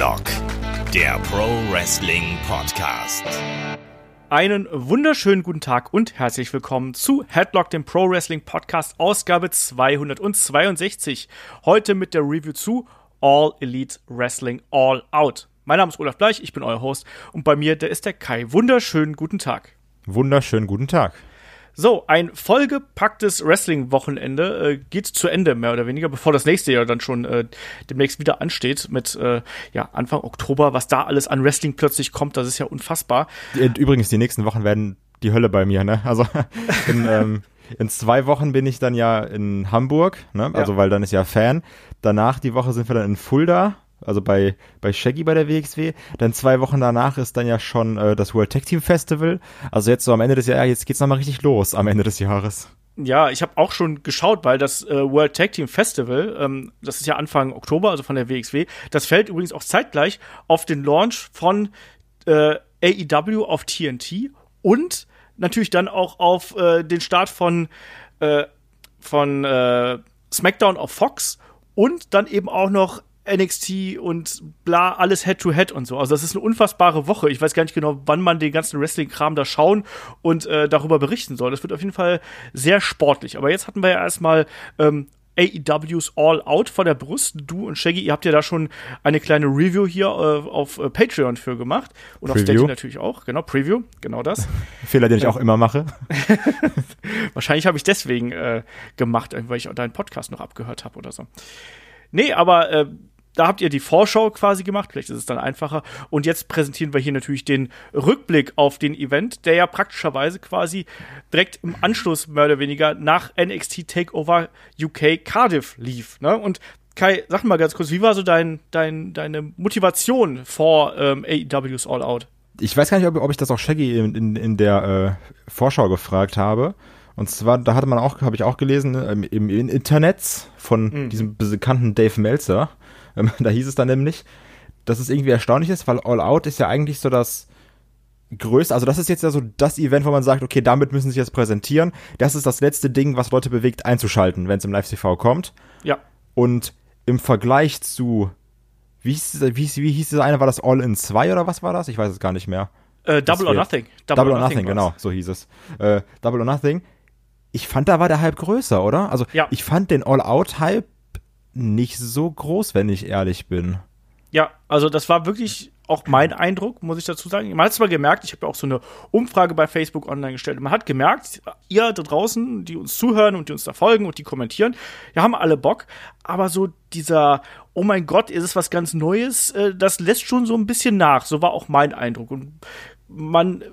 Headlock, der Pro Wrestling Podcast. Einen wunderschönen guten Tag und herzlich willkommen zu Headlock, dem Pro Wrestling Podcast, Ausgabe 262. Heute mit der Review zu All Elite Wrestling All Out. Mein Name ist Olaf Bleich, ich bin euer Host und bei mir, der ist der Kai. Wunderschönen guten Tag. Wunderschönen guten Tag. So, ein vollgepacktes Wrestling-Wochenende äh, geht zu Ende, mehr oder weniger, bevor das nächste Jahr dann schon äh, demnächst wieder ansteht, mit äh, ja, Anfang Oktober, was da alles an Wrestling plötzlich kommt, das ist ja unfassbar. Übrigens, die nächsten Wochen werden die Hölle bei mir, ne? Also in, ähm, in zwei Wochen bin ich dann ja in Hamburg, ne? Also ja. weil dann ist ja Fan. Danach die Woche sind wir dann in Fulda also bei, bei Shaggy bei der WXW. Dann zwei Wochen danach ist dann ja schon äh, das World Tag Team Festival. Also jetzt so am Ende des Jahres, jetzt geht's nochmal richtig los am Ende des Jahres. Ja, ich habe auch schon geschaut, weil das äh, World Tag Team Festival, ähm, das ist ja Anfang Oktober, also von der WXW, das fällt übrigens auch zeitgleich auf den Launch von äh, AEW auf TNT und natürlich dann auch auf äh, den Start von, äh, von äh, SmackDown auf Fox und dann eben auch noch NXT und bla, alles Head-to-Head -head und so. Also das ist eine unfassbare Woche. Ich weiß gar nicht genau, wann man den ganzen Wrestling-Kram da schauen und äh, darüber berichten soll. Das wird auf jeden Fall sehr sportlich. Aber jetzt hatten wir ja erstmal ähm, AEWs All Out vor der Brust. Du und Shaggy, ihr habt ja da schon eine kleine Review hier äh, auf äh, Patreon für gemacht. Und Preview. auf Steady natürlich auch. Genau, Preview, genau das. Fehler, den ich auch immer mache. Wahrscheinlich habe ich deswegen äh, gemacht, weil ich deinen Podcast noch abgehört habe oder so. Nee, aber äh, da habt ihr die Vorschau quasi gemacht, vielleicht ist es dann einfacher. Und jetzt präsentieren wir hier natürlich den Rückblick auf den Event, der ja praktischerweise quasi direkt im Anschluss mehr oder weniger nach NXT Takeover UK Cardiff lief. Ne? Und Kai, sag mal ganz kurz, wie war so dein, dein, deine Motivation vor ähm, AEWs All Out? Ich weiß gar nicht, ob, ob ich das auch Shaggy in, in, in der äh, Vorschau gefragt habe. Und zwar, da hatte man auch, habe ich auch gelesen, ne, im, im Internet von mhm. diesem bekannten Dave Meltzer ähm, da hieß es dann nämlich, dass es irgendwie erstaunlich ist, weil All Out ist ja eigentlich so das größte, also das ist jetzt ja so das Event, wo man sagt, okay, damit müssen sie sich jetzt präsentieren. Das ist das letzte Ding, was Leute bewegt, einzuschalten, wenn es im Live-TV kommt. Ja. Und im Vergleich zu, wie hieß, wie, wie hieß das eine, war das All in 2 oder was war das? Ich weiß es gar nicht mehr. Äh, Double or Nothing. Double, Double or Nothing, genau, so hieß es. Äh, Double or Nothing. Ich fand, da war der Hype größer, oder? Also, ja. ich fand den All-Out-Hype nicht so groß, wenn ich ehrlich bin. Ja, also das war wirklich auch mein Eindruck, muss ich dazu sagen. Man hat zwar gemerkt, ich habe ja auch so eine Umfrage bei Facebook online gestellt. Man hat gemerkt, ihr da draußen, die uns zuhören und die uns da folgen und die kommentieren, wir haben alle Bock. Aber so dieser, oh mein Gott, ist es was ganz Neues, äh, das lässt schon so ein bisschen nach. So war auch mein Eindruck. Und man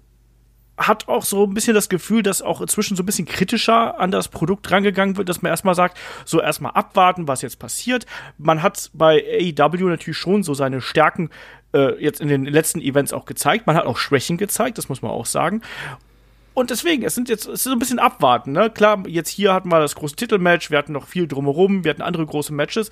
hat auch so ein bisschen das Gefühl, dass auch inzwischen so ein bisschen kritischer an das Produkt rangegangen wird, dass man erstmal sagt, so erstmal abwarten, was jetzt passiert. Man hat bei AEW natürlich schon so seine Stärken äh, jetzt in den letzten Events auch gezeigt. Man hat auch Schwächen gezeigt, das muss man auch sagen. Und deswegen, es sind jetzt, es ist so ein bisschen abwarten, ne? Klar, jetzt hier hatten wir das große Titelmatch, wir hatten noch viel drumherum, wir hatten andere große Matches.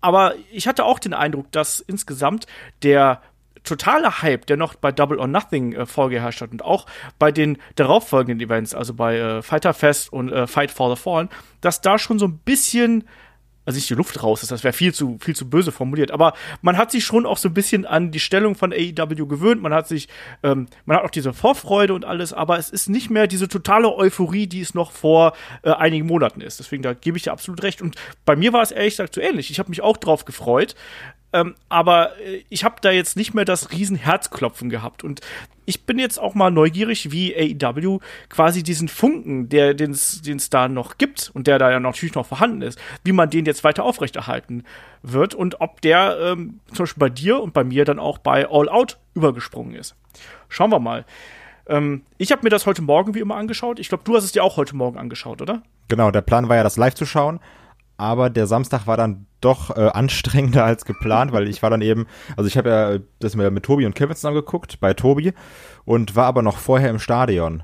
Aber ich hatte auch den Eindruck, dass insgesamt der totale Hype, der noch bei Double or Nothing äh, vorgeherrscht hat und auch bei den darauffolgenden Events, also bei äh, Fighter Fest und äh, Fight for the Fallen, dass da schon so ein bisschen also nicht die Luft raus ist, das wäre viel zu, viel zu böse formuliert, aber man hat sich schon auch so ein bisschen an die Stellung von AEW gewöhnt, man hat sich, ähm, man hat auch diese Vorfreude und alles, aber es ist nicht mehr diese totale Euphorie, die es noch vor äh, einigen Monaten ist. Deswegen, da gebe ich dir absolut recht. Und bei mir war es ehrlich gesagt so ähnlich. Ich habe mich auch drauf gefreut. Ähm, aber äh, ich habe da jetzt nicht mehr das riesen Herzklopfen gehabt. Und ich bin jetzt auch mal neugierig, wie AEW quasi diesen Funken, der den es da noch gibt und der da ja natürlich noch vorhanden ist, wie man den jetzt weiter aufrechterhalten wird und ob der ähm, zum Beispiel bei dir und bei mir dann auch bei All Out übergesprungen ist. Schauen wir mal. Ähm, ich habe mir das heute Morgen wie immer angeschaut. Ich glaube, du hast es dir auch heute Morgen angeschaut, oder? Genau, der Plan war ja, das live zu schauen aber der Samstag war dann doch äh, anstrengender als geplant, weil ich war dann eben, also ich habe ja das mit, mit Tobi und Kevin zusammen geguckt, bei Tobi, und war aber noch vorher im Stadion.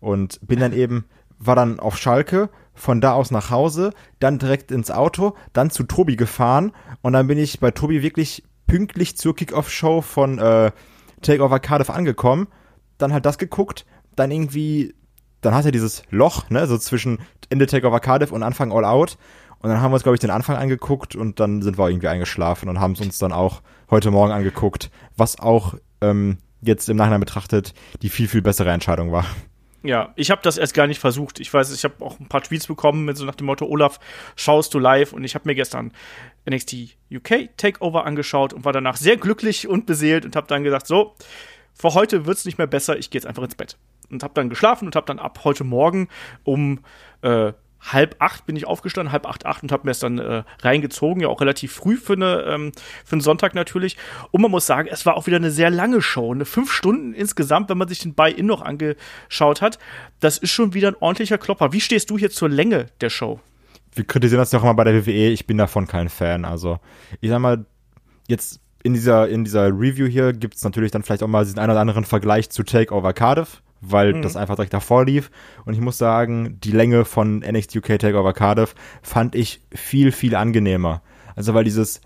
Und bin dann eben, war dann auf Schalke, von da aus nach Hause, dann direkt ins Auto, dann zu Tobi gefahren und dann bin ich bei Tobi wirklich pünktlich zur Kickoff-Show von äh, Takeover Cardiff angekommen, dann halt das geguckt, dann irgendwie, dann hast du dieses Loch, ne, so zwischen Ende Takeover Cardiff und Anfang All Out Und dann haben wir uns, glaube ich, den Anfang angeguckt und dann sind wir irgendwie eingeschlafen und haben es uns dann auch heute Morgen angeguckt, was auch ähm, jetzt im Nachhinein betrachtet die viel, viel bessere Entscheidung war. Ja, ich habe das erst gar nicht versucht. Ich weiß, ich habe auch ein paar Tweets bekommen mit so nach dem Motto, Olaf, schaust du live? Und ich habe mir gestern NXT UK Takeover angeschaut und war danach sehr glücklich und beseelt und habe dann gesagt, so, für heute wird's nicht mehr besser, ich gehe jetzt einfach ins Bett. Und habe dann geschlafen und habe dann ab heute Morgen um äh, halb acht bin ich aufgestanden, halb acht, acht und habe mir es dann äh, reingezogen, ja auch relativ früh für, eine, ähm, für einen Sonntag natürlich. Und man muss sagen, es war auch wieder eine sehr lange Show, eine fünf Stunden insgesamt, wenn man sich den Buy-In noch angeschaut hat. Das ist schon wieder ein ordentlicher Klopper. Wie stehst du hier zur Länge der Show? Wir kritisieren das ja auch immer bei der WWE, ich bin davon kein Fan. Also, ich sag mal, jetzt in dieser, in dieser Review hier gibt es natürlich dann vielleicht auch mal den einen oder anderen Vergleich zu Takeover Cardiff weil mhm. das einfach direkt davor lief. Und ich muss sagen, die Länge von NXT UK Takeover Cardiff fand ich viel, viel angenehmer. Also weil dieses,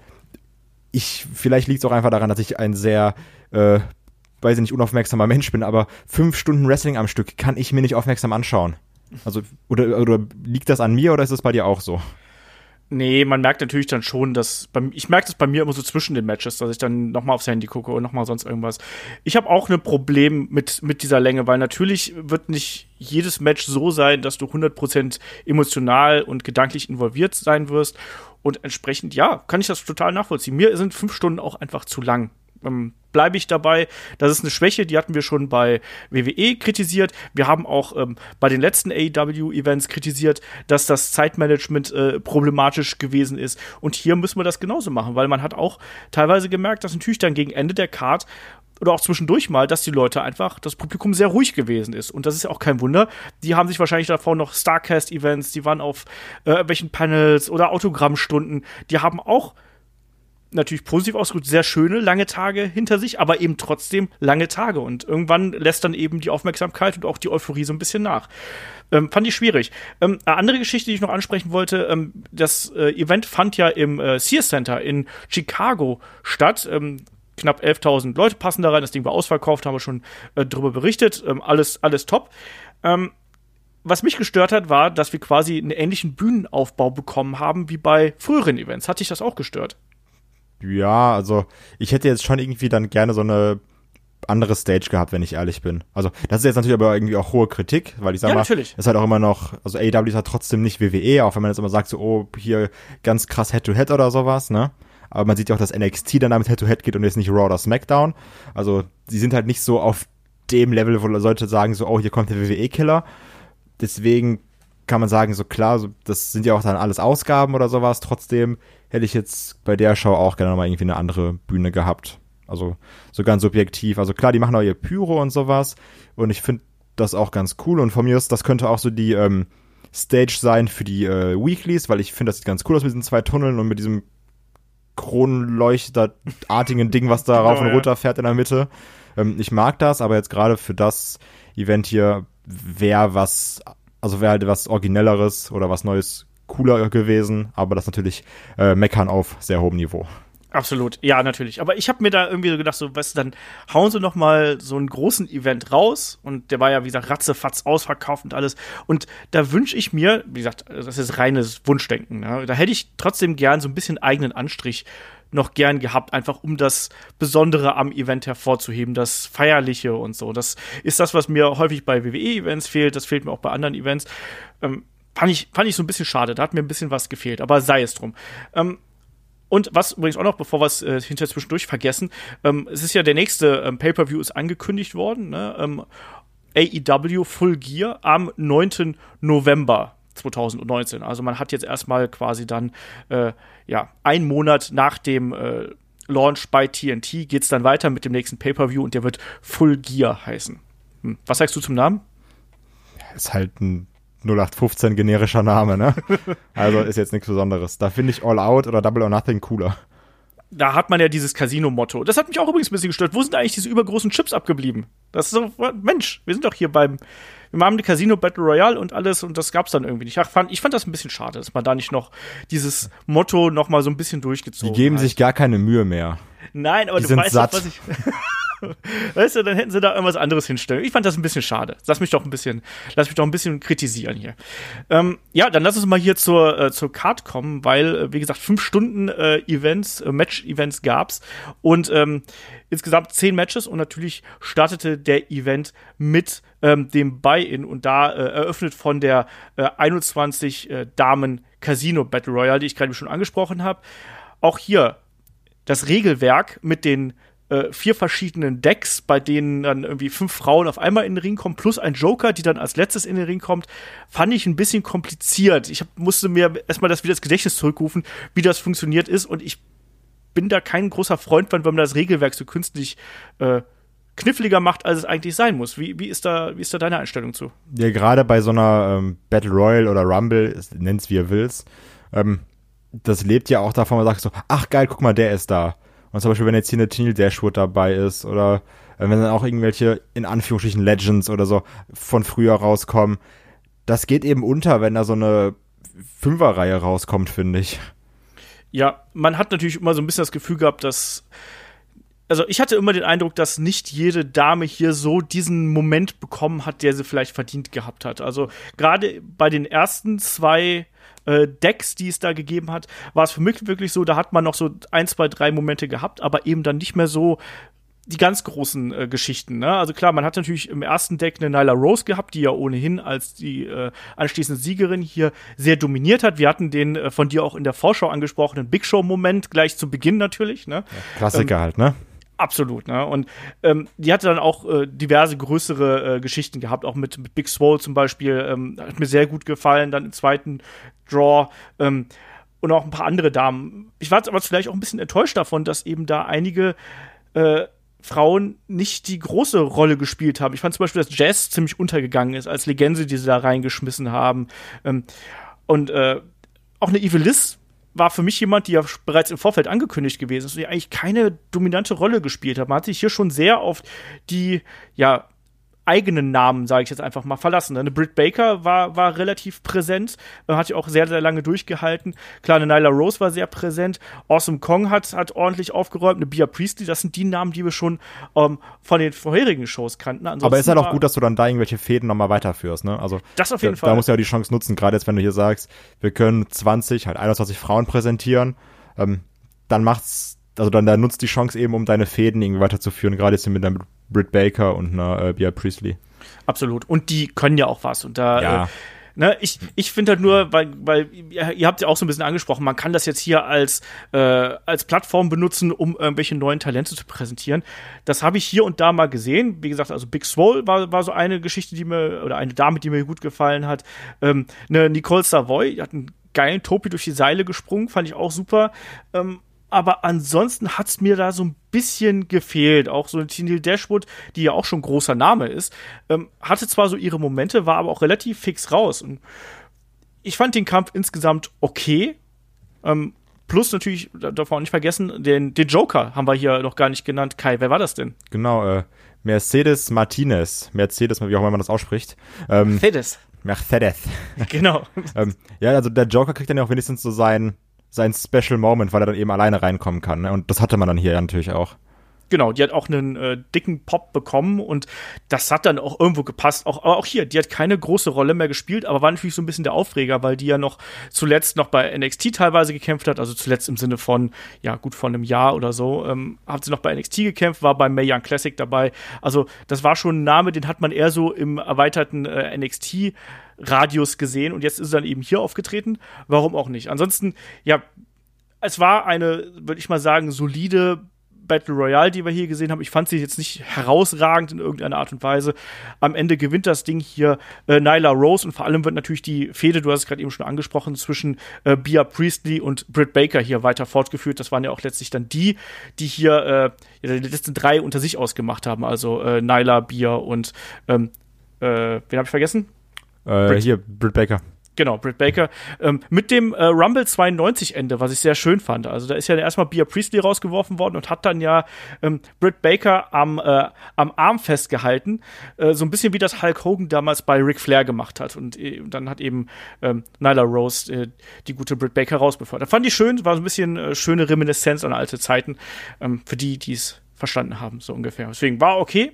ich, vielleicht liegt es auch einfach daran, dass ich ein sehr, äh, weiß ich nicht, unaufmerksamer Mensch bin, aber fünf Stunden Wrestling am Stück kann ich mir nicht aufmerksam anschauen. Also, oder, oder liegt das an mir oder ist es bei dir auch so? Nee, man merkt natürlich dann schon, dass bei, ich merke das bei mir immer so zwischen den Matches, dass ich dann nochmal aufs Handy gucke und nochmal sonst irgendwas. Ich habe auch ein Problem mit, mit dieser Länge, weil natürlich wird nicht jedes Match so sein, dass du 100% emotional und gedanklich involviert sein wirst. Und entsprechend, ja, kann ich das total nachvollziehen. Mir sind fünf Stunden auch einfach zu lang ähm, bleibe ich dabei. Das ist eine Schwäche, die hatten wir schon bei WWE kritisiert. Wir haben auch ähm, bei den letzten AEW-Events kritisiert, dass das Zeitmanagement äh, problematisch gewesen ist. Und hier müssen wir das genauso machen, weil man hat auch teilweise gemerkt, dass natürlich dann gegen Ende der Card oder auch zwischendurch mal, dass die Leute einfach, das Publikum sehr ruhig gewesen ist. Und das ist ja auch kein Wunder. Die haben sich wahrscheinlich davor noch Starcast-Events, die waren auf äh, welchen Panels oder Autogrammstunden, die haben auch natürlich positiv ausgedrückt, sehr schöne, lange Tage hinter sich, aber eben trotzdem lange Tage. Und irgendwann lässt dann eben die Aufmerksamkeit und auch die Euphorie so ein bisschen nach. Ähm, fand ich schwierig. Ähm, eine andere Geschichte, die ich noch ansprechen wollte, ähm, das äh, Event fand ja im äh, Sears Center in Chicago statt. Ähm, knapp 11.000 Leute passen da rein. Das Ding war ausverkauft, haben wir schon äh, drüber berichtet. Ähm, alles, alles top. Ähm, was mich gestört hat, war, dass wir quasi einen ähnlichen Bühnenaufbau bekommen haben wie bei früheren Events. Hat dich das auch gestört? Ja, also ich hätte jetzt schon irgendwie dann gerne so eine andere Stage gehabt, wenn ich ehrlich bin. Also das ist jetzt natürlich aber irgendwie auch hohe Kritik, weil ich sag ja, mal, natürlich. ist halt auch immer noch, also AEW ist halt trotzdem nicht WWE, auch wenn man jetzt immer sagt so, oh, hier ganz krass Head-to-Head -Head oder sowas, ne? Aber man sieht ja auch, dass NXT dann damit Head-to-Head -Head geht und jetzt nicht Raw oder SmackDown. Also sie sind halt nicht so auf dem Level, wo Leute sagen so, oh, hier kommt der WWE-Killer. Deswegen kann man sagen, so klar, das sind ja auch dann alles Ausgaben oder sowas. Trotzdem hätte ich jetzt bei der Show auch gerne nochmal irgendwie eine andere Bühne gehabt. Also so ganz subjektiv. Also klar, die machen auch ihr Pyro und sowas. Und ich finde das auch ganz cool. Und von mir aus, das könnte auch so die ähm, Stage sein für die äh, Weeklies, weil ich finde, das sieht ganz cool aus mit diesen zwei Tunneln und mit diesem Kronleuchterartigen Ding, was da rauf genau, und runter fährt in der Mitte. Ähm, ich mag das, aber jetzt gerade für das Event hier wäre was also wäre halt was Originelleres oder was Neues cooler gewesen, aber das natürlich äh, meckern auf sehr hohem Niveau. Absolut, ja, natürlich. Aber ich habe mir da irgendwie so gedacht, so, weißt du, dann hauen sie noch mal so einen großen Event raus und der war ja, wie gesagt, ratzefatz ausverkauft und alles. Und da wünsche ich mir, wie gesagt, das ist reines Wunschdenken, ne? da hätte ich trotzdem gern so ein bisschen eigenen Anstrich noch gern gehabt, einfach um das Besondere am Event hervorzuheben, das Feierliche und so. Das ist das, was mir häufig bei WWE-Events fehlt, das fehlt mir auch bei anderen Events. Ähm, fand, ich, fand ich so ein bisschen schade, da hat mir ein bisschen was gefehlt, aber sei es drum. Ähm, und was übrigens auch noch, bevor wir es äh, hinter zwischendurch vergessen, ähm, es ist ja der nächste ähm, Pay-Per-View ist angekündigt worden, ne? ähm, AEW Full Gear am 9. November 2019. Also man hat jetzt erstmal quasi dann äh, ja einen Monat nach dem äh, Launch bei TNT geht es dann weiter mit dem nächsten Pay-per-View und der wird Full Gear heißen. Hm. Was sagst du zum Namen? Ist halt ein 0815 generischer Name, ne? also ist jetzt nichts Besonderes. Da finde ich All Out oder Double or Nothing cooler da hat man ja dieses Casino-Motto. Das hat mich auch übrigens ein bisschen gestört. Wo sind eigentlich diese übergroßen Chips abgeblieben? Das ist so, Mensch, wir sind doch hier beim, wir haben die Casino Battle Royale und alles und das gab's dann irgendwie nicht. Ich fand, ich fand das ein bisschen schade, dass man da nicht noch dieses Motto noch mal so ein bisschen durchgezogen Die geben hat. sich gar keine Mühe mehr. Nein, aber die du weißt satt. doch, was ich. weißt du, dann hätten sie da irgendwas anderes hinstellen. Ich fand das ein bisschen schade. Lass mich doch ein bisschen, lass mich doch ein bisschen kritisieren hier. Ähm, ja, dann lass uns mal hier zur, äh, zur Card kommen, weil, äh, wie gesagt, fünf Stunden äh, Events, äh, Match-Events gab's und ähm, insgesamt zehn Matches und natürlich startete der Event mit ähm, dem Buy-In und da äh, eröffnet von der äh, 21 äh, Damen Casino Battle Royale, die ich gerade schon angesprochen habe. Auch hier das Regelwerk mit den äh, vier verschiedenen Decks, bei denen dann irgendwie fünf Frauen auf einmal in den Ring kommen, plus ein Joker, die dann als letztes in den Ring kommt, fand ich ein bisschen kompliziert. Ich hab, musste mir erstmal das wieder das Gedächtnis zurückrufen, wie das funktioniert ist und ich bin da kein großer Freund von, wenn man das Regelwerk so künstlich äh, kniffliger macht, als es eigentlich sein muss. Wie, wie, ist, da, wie ist da deine Einstellung zu? Ja, gerade bei so einer ähm, Battle Royale oder Rumble, nenn's wie ihr willst, ähm, das lebt ja auch davon, man sagt so, ach geil, guck mal, der ist da. Und zum Beispiel, wenn jetzt hier eine Teenage Dashwood dabei ist oder äh, wenn dann auch irgendwelche, in Anführungsstrichen, Legends oder so von früher rauskommen, das geht eben unter, wenn da so eine Fünferreihe rauskommt, finde ich. Ja, man hat natürlich immer so ein bisschen das Gefühl gehabt, dass also ich hatte immer den Eindruck, dass nicht jede Dame hier so diesen Moment bekommen hat, der sie vielleicht verdient gehabt hat. Also gerade bei den ersten zwei äh, Decks, die es da gegeben hat, war es für mich wirklich so, da hat man noch so ein, zwei, drei Momente gehabt, aber eben dann nicht mehr so die ganz großen äh, Geschichten. Ne? Also klar, man hat natürlich im ersten Deck eine Nyla Rose gehabt, die ja ohnehin als die äh, anschließende Siegerin hier sehr dominiert hat. Wir hatten den äh, von dir auch in der Vorschau angesprochenen Big Show-Moment gleich zu Beginn natürlich. Ne? Ja, Klassiker ähm, halt, ne? Absolut, ne? Und ähm, die hatte dann auch äh, diverse größere äh, Geschichten gehabt, auch mit, mit Big Swole zum Beispiel. Ähm, hat mir sehr gut gefallen, dann im zweiten Draw. Ähm, und auch ein paar andere Damen. Ich war jetzt aber vielleicht auch ein bisschen enttäuscht davon, dass eben da einige äh, Frauen nicht die große Rolle gespielt haben. Ich fand zum Beispiel, dass Jazz ziemlich untergegangen ist als Legende, die sie da reingeschmissen haben. Ähm, und äh, auch eine Evelis war für mich jemand, die ja bereits im Vorfeld angekündigt gewesen ist, die eigentlich keine dominante Rolle gespielt hat. Man hat sich hier schon sehr auf die, ja, eigenen Namen, sage ich jetzt einfach mal, verlassen. Eine Britt Baker war, war relativ präsent, äh, hat ja auch sehr, sehr lange durchgehalten. Klar, eine Nyla Rose war sehr präsent. Awesome Kong hat, hat ordentlich aufgeräumt. Eine Bia Priestley, das sind die Namen, die wir schon ähm, von den vorherigen Shows kannten. Ansonsten Aber ist halt auch gut, dass du dann da irgendwelche Fäden nochmal weiterführst, ne? Also, das auf jeden da, Fall. Da musst du ja die Chance nutzen, gerade jetzt, wenn du hier sagst, wir können 20, halt 21 Frauen präsentieren, ähm, dann macht's also dann, dann nutzt die Chance eben, um deine Fäden irgendwie weiterzuführen, gerade jetzt hier mit einer Britt Baker und einer äh, Bia Priestley. Absolut. Und die können ja auch was. Und da, ja. äh, ne, ich, ich finde halt nur, weil, weil ihr habt ja auch so ein bisschen angesprochen, man kann das jetzt hier als, äh, als Plattform benutzen, um irgendwelche neuen Talente zu präsentieren. Das habe ich hier und da mal gesehen. Wie gesagt, also Big Swole war, war so eine Geschichte, die mir, oder eine Dame, die mir gut gefallen hat. Ähm, eine Nicole Savoy, die hat einen geilen Topi durch die Seile gesprungen, fand ich auch super. Ähm, aber ansonsten hat es mir da so ein bisschen gefehlt. Auch so eine Tindil Dashwood, die ja auch schon großer Name ist, ähm, hatte zwar so ihre Momente, war aber auch relativ fix raus. Und ich fand den Kampf insgesamt okay. Ähm, plus natürlich, darf man auch nicht vergessen, den, den Joker haben wir hier noch gar nicht genannt. Kai, wer war das denn? Genau, äh, Mercedes Martinez. Mercedes, wie auch immer man das ausspricht. Ähm, Mercedes. Mercedes. Genau. ähm, ja, also der Joker kriegt dann ja auch wenigstens so seinen sein Special Moment, weil er dann eben alleine reinkommen kann. Ne? Und das hatte man dann hier natürlich auch. Genau, die hat auch einen äh, dicken Pop bekommen und das hat dann auch irgendwo gepasst. Auch, aber auch hier, die hat keine große Rolle mehr gespielt, aber war natürlich so ein bisschen der Aufreger, weil die ja noch zuletzt noch bei NXT teilweise gekämpft hat, also zuletzt im Sinne von, ja, gut von einem Jahr oder so, ähm, hat sie noch bei NXT gekämpft, war bei Mae Young Classic dabei. Also das war schon ein Name, den hat man eher so im erweiterten äh, NXT Radius gesehen und jetzt ist er dann eben hier aufgetreten. Warum auch nicht? Ansonsten, ja, es war eine, würde ich mal sagen, solide Battle Royale, die wir hier gesehen haben. Ich fand sie jetzt nicht herausragend in irgendeiner Art und Weise. Am Ende gewinnt das Ding hier äh, Nyla Rose und vor allem wird natürlich die Fehde, du hast es gerade eben schon angesprochen, zwischen äh, Bia Priestley und Britt Baker hier weiter fortgeführt. Das waren ja auch letztlich dann die, die hier äh, die letzten drei unter sich ausgemacht haben. Also äh, Nyla, Bia und ähm, äh, wen habe ich vergessen? Äh, Britt. Hier, Britt Baker. Genau, Britt Baker. Ähm, mit dem äh, Rumble 92 Ende, was ich sehr schön fand. Also da ist ja erstmal Bia Priestley rausgeworfen worden und hat dann ja ähm, Britt Baker am, äh, am Arm festgehalten. Äh, so ein bisschen wie das Hulk Hogan damals bei Ric Flair gemacht hat. Und, äh, dann hat eben ähm, Nyla Rose äh, die gute Britt Baker rausbefördert. Fand ich schön, war so ein bisschen schöne Reminiszenz an alte Zeiten. Ähm, für die, die es verstanden haben, so ungefähr. Deswegen war okay.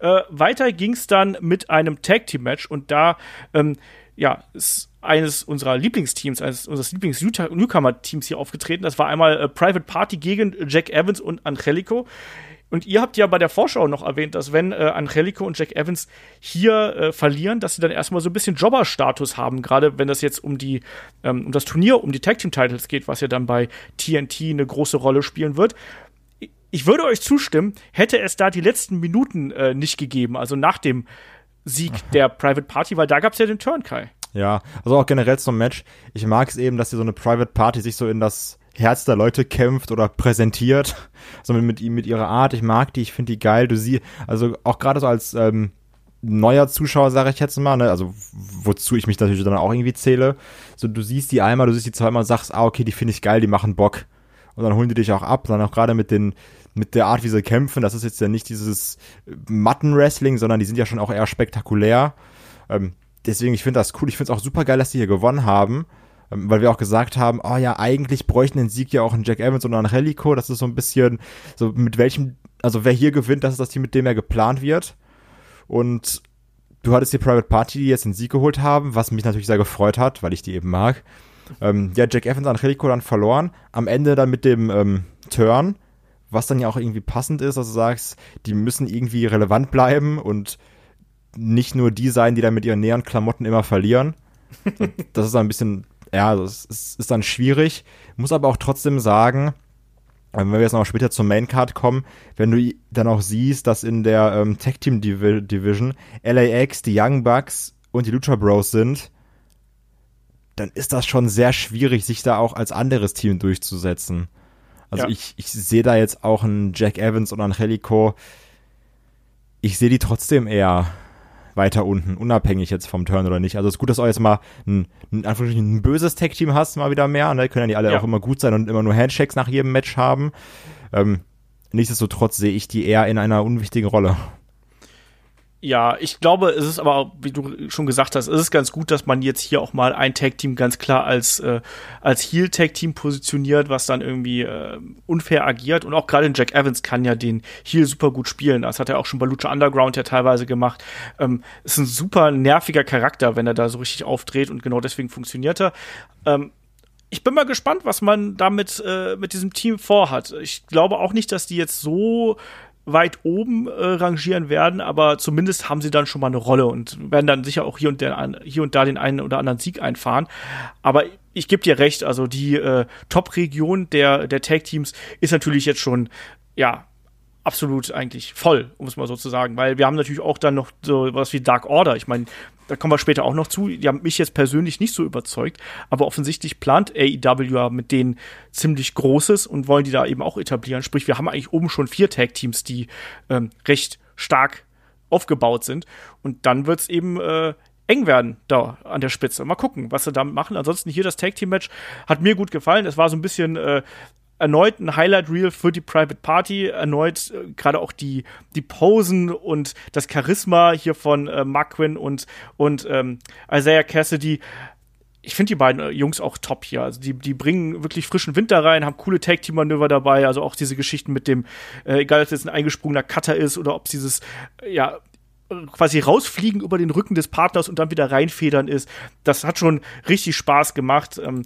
Äh, weiter ging es dann mit einem Tag Team Match und da ähm, ja, ist eines unserer Lieblingsteams, eines unseres Lieblings-Newcomer-Teams hier aufgetreten. Das war einmal äh, Private Party gegen Jack Evans und Angelico. Und ihr habt ja bei der Vorschau noch erwähnt, dass wenn äh, Angelico und Jack Evans hier äh, verlieren, dass sie dann erstmal so ein bisschen Jobber-Status haben, gerade wenn das jetzt um die ähm, um das Turnier, um die Tag Team Titles geht, was ja dann bei TNT eine große Rolle spielen wird. Ich würde euch zustimmen, hätte es da die letzten Minuten äh, nicht gegeben, also nach dem Sieg der Private Party, weil da gab es ja den Turn, Kai. Ja, also auch generell zum Match. Ich mag es eben, dass hier so eine Private Party sich so in das Herz der Leute kämpft oder präsentiert. So mit, mit, mit ihrer Art. Ich mag die, ich finde die geil. Du sie, also auch gerade so als ähm, neuer Zuschauer, sage ich jetzt mal, ne, also wozu ich mich natürlich dann auch irgendwie zähle. So, du siehst die einmal, du siehst die zweimal und sagst, ah, okay, die finde ich geil, die machen Bock. Und dann holen die dich auch ab, dann auch gerade mit den, mit der Art, wie sie kämpfen, das ist jetzt ja nicht dieses Matten-Wrestling, sondern die sind ja schon auch eher spektakulär. Ähm, deswegen, ich finde das cool. Ich finde es auch super geil, dass die hier gewonnen haben. Ähm, weil wir auch gesagt haben, oh ja, eigentlich bräuchten den Sieg ja auch ein Jack Evans oder ein Relico. Das ist so ein bisschen, so mit welchem, also wer hier gewinnt, das ist das Team, mit dem er geplant wird. Und du hattest die Private Party, die jetzt den Sieg geholt haben, was mich natürlich sehr gefreut hat, weil ich die eben mag. Ähm, ja, Jack Evans an Relico dann verloren. Am Ende dann mit dem ähm, Turn, was dann ja auch irgendwie passend ist, also du sagst, die müssen irgendwie relevant bleiben und nicht nur die sein, die dann mit ihren näheren Klamotten immer verlieren. das ist ein bisschen, ja, das ist, ist dann schwierig. Muss aber auch trotzdem sagen, wenn wir jetzt noch später zur Maincard kommen, wenn du dann auch siehst, dass in der ähm, Tag Team Division LAX, die Young Bucks und die Lucha Bros sind, dann ist das schon sehr schwierig, sich da auch als anderes Team durchzusetzen. Also ja. ich, ich sehe da jetzt auch einen Jack Evans und Angelico. Ich sehe die trotzdem eher weiter unten, unabhängig jetzt vom Turn oder nicht. Also es ist gut, dass du jetzt mal ein, ein, ein böses Tech-Team hast, mal wieder mehr. Ne? Können ja nicht alle ja. auch immer gut sein und immer nur Handshakes nach jedem Match haben. Ähm, nichtsdestotrotz sehe ich die eher in einer unwichtigen Rolle. Ja, ich glaube, es ist aber, wie du schon gesagt hast, es ist ganz gut, dass man jetzt hier auch mal ein Tag-Team ganz klar als, äh, als Heel-Tag-Team positioniert, was dann irgendwie äh, unfair agiert. Und auch gerade Jack Evans kann ja den Heel super gut spielen. Das hat er auch schon bei Lucha Underground ja teilweise gemacht. Ähm, ist ein super nerviger Charakter, wenn er da so richtig aufdreht und genau deswegen funktioniert er. Ähm, ich bin mal gespannt, was man damit äh, mit diesem Team vorhat. Ich glaube auch nicht, dass die jetzt so weit oben äh, rangieren werden, aber zumindest haben sie dann schon mal eine Rolle und werden dann sicher auch hier und, der, hier und da den einen oder anderen Sieg einfahren. Aber ich gebe dir recht, also die äh, Top-Region der, der Tag-Teams ist natürlich jetzt schon, ja, absolut eigentlich voll, um es mal so zu sagen, weil wir haben natürlich auch dann noch so was wie Dark Order. Ich meine, da kommen wir später auch noch zu. Die haben mich jetzt persönlich nicht so überzeugt, aber offensichtlich plant AEW mit denen ziemlich Großes und wollen die da eben auch etablieren. Sprich, wir haben eigentlich oben schon vier Tag-Teams, die ähm, recht stark aufgebaut sind. Und dann wird's eben äh, eng werden da an der Spitze. Mal gucken, was sie damit machen. Ansonsten hier das Tag Team Match hat mir gut gefallen. Es war so ein bisschen äh, erneut ein Highlight Reel für die Private Party, erneut äh, gerade auch die die Posen und das Charisma hier von äh, Marquin und und ähm, Isaiah Cassidy. Ich finde die beiden äh, Jungs auch top hier. Also die, die bringen wirklich frischen Winter rein, haben coole Tag-Team-Manöver dabei. Also auch diese Geschichten mit dem, äh, egal ob es jetzt ein eingesprungener Cutter ist oder ob es dieses, äh, ja, quasi rausfliegen über den Rücken des Partners und dann wieder reinfedern ist. Das hat schon richtig Spaß gemacht. Ähm,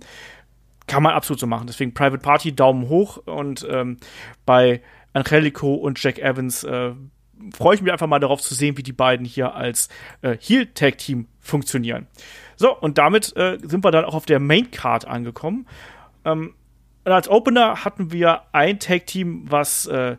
kann man absolut so machen. Deswegen Private Party, Daumen hoch. Und ähm, bei Angelico und Jack Evans äh, freue ich mich einfach mal darauf zu sehen, wie die beiden hier als äh, Heel-Tag-Team funktionieren. So, und damit äh, sind wir dann auch auf der Main-Card angekommen. Ähm, und als Opener hatten wir ein Tag-Team, was äh,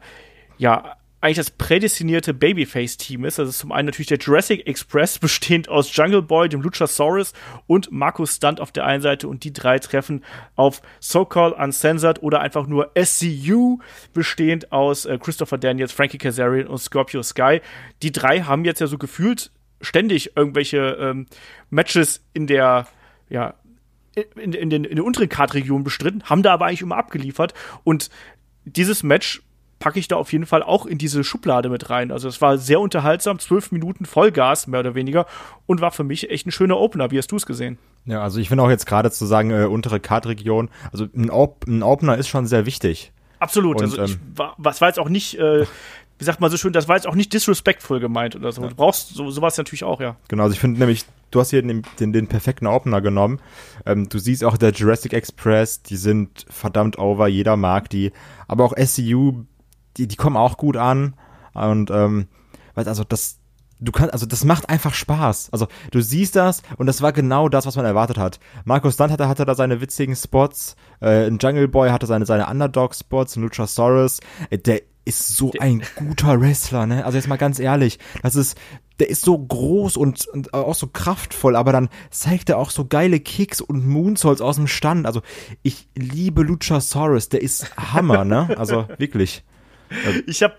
ja eigentlich das prädestinierte Babyface-Team ist. Das ist zum einen natürlich der Jurassic Express, bestehend aus Jungle Boy, dem Luchasaurus und Markus Stunt auf der einen Seite und die drei treffen auf So-Called Uncensored oder einfach nur SCU, bestehend aus äh, Christopher Daniels, Frankie Kazarian und Scorpio Sky. Die drei haben jetzt ja so gefühlt ständig irgendwelche ähm, Matches in der, ja, in, in, den, in der unteren Card-Region bestritten, haben da aber eigentlich immer abgeliefert und dieses Match packe ich da auf jeden Fall auch in diese Schublade mit rein. Also es war sehr unterhaltsam, zwölf Minuten Vollgas, mehr oder weniger, und war für mich echt ein schöner Opener. Wie hast du es gesehen? Ja, also ich finde auch jetzt gerade zu sagen, äh, untere Kartregion, also ein, Op ein Opener ist schon sehr wichtig. Absolut. Und, also ich ähm, war, was war jetzt auch nicht, äh, wie sagt man so schön, das war jetzt auch nicht disrespectful gemeint oder so. Du brauchst so, sowas natürlich auch, ja. Genau, also ich finde nämlich, du hast hier den, den, den perfekten Opener genommen. Ähm, du siehst auch der Jurassic Express, die sind verdammt over, jeder mag die. Aber auch SCU, die, die kommen auch gut an. Und ähm, also das, du kannst, also das macht einfach Spaß. Also du siehst das und das war genau das, was man erwartet hat. Markus Stunt hatte, hatte da seine witzigen Spots, äh, ein Jungle Boy hatte seine, seine Underdog-Spots, ein Luchasaurus, äh, der ist so ein guter Wrestler, ne? Also jetzt mal ganz ehrlich, das ist, der ist so groß und, und auch so kraftvoll, aber dann zeigt er auch so geile Kicks und Moonsaults aus dem Stand. Also ich liebe Luchasaurus, der ist Hammer, ne? Also wirklich. Ich habe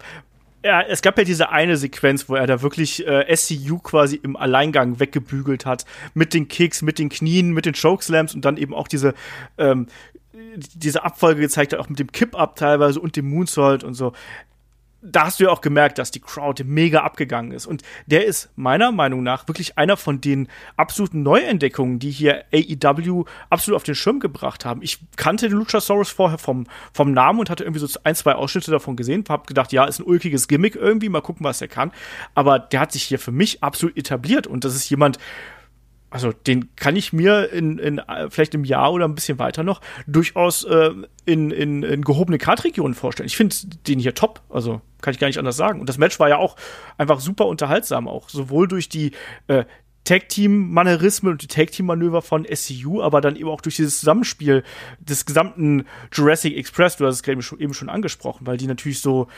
ja, es gab ja diese eine Sequenz, wo er da wirklich äh, SCU quasi im Alleingang weggebügelt hat. Mit den Kicks, mit den Knien, mit den Chokeslams und dann eben auch diese, ähm, diese Abfolge gezeigt hat, auch mit dem Kip-Up teilweise und dem Moonsault und so. Da hast du ja auch gemerkt, dass die Crowd mega abgegangen ist. Und der ist meiner Meinung nach wirklich einer von den absoluten Neuentdeckungen, die hier AEW absolut auf den Schirm gebracht haben. Ich kannte den Luchasaurus vorher vom, vom Namen und hatte irgendwie so ein, zwei Ausschnitte davon gesehen. Hab gedacht, ja, ist ein ulkiges Gimmick irgendwie, mal gucken, was er kann. Aber der hat sich hier für mich absolut etabliert. Und das ist jemand, also den kann ich mir in, in äh, vielleicht im Jahr oder ein bisschen weiter noch durchaus äh, in, in, in gehobene Kartregionen vorstellen. Ich finde den hier top, also kann ich gar nicht anders sagen. Und das Match war ja auch einfach super unterhaltsam, auch sowohl durch die äh, Tag-Team-Manierismen und die Tag-Team-Manöver von SCU, aber dann eben auch durch dieses Zusammenspiel des gesamten Jurassic Express, du hast es eben schon, eben schon angesprochen, weil die natürlich so,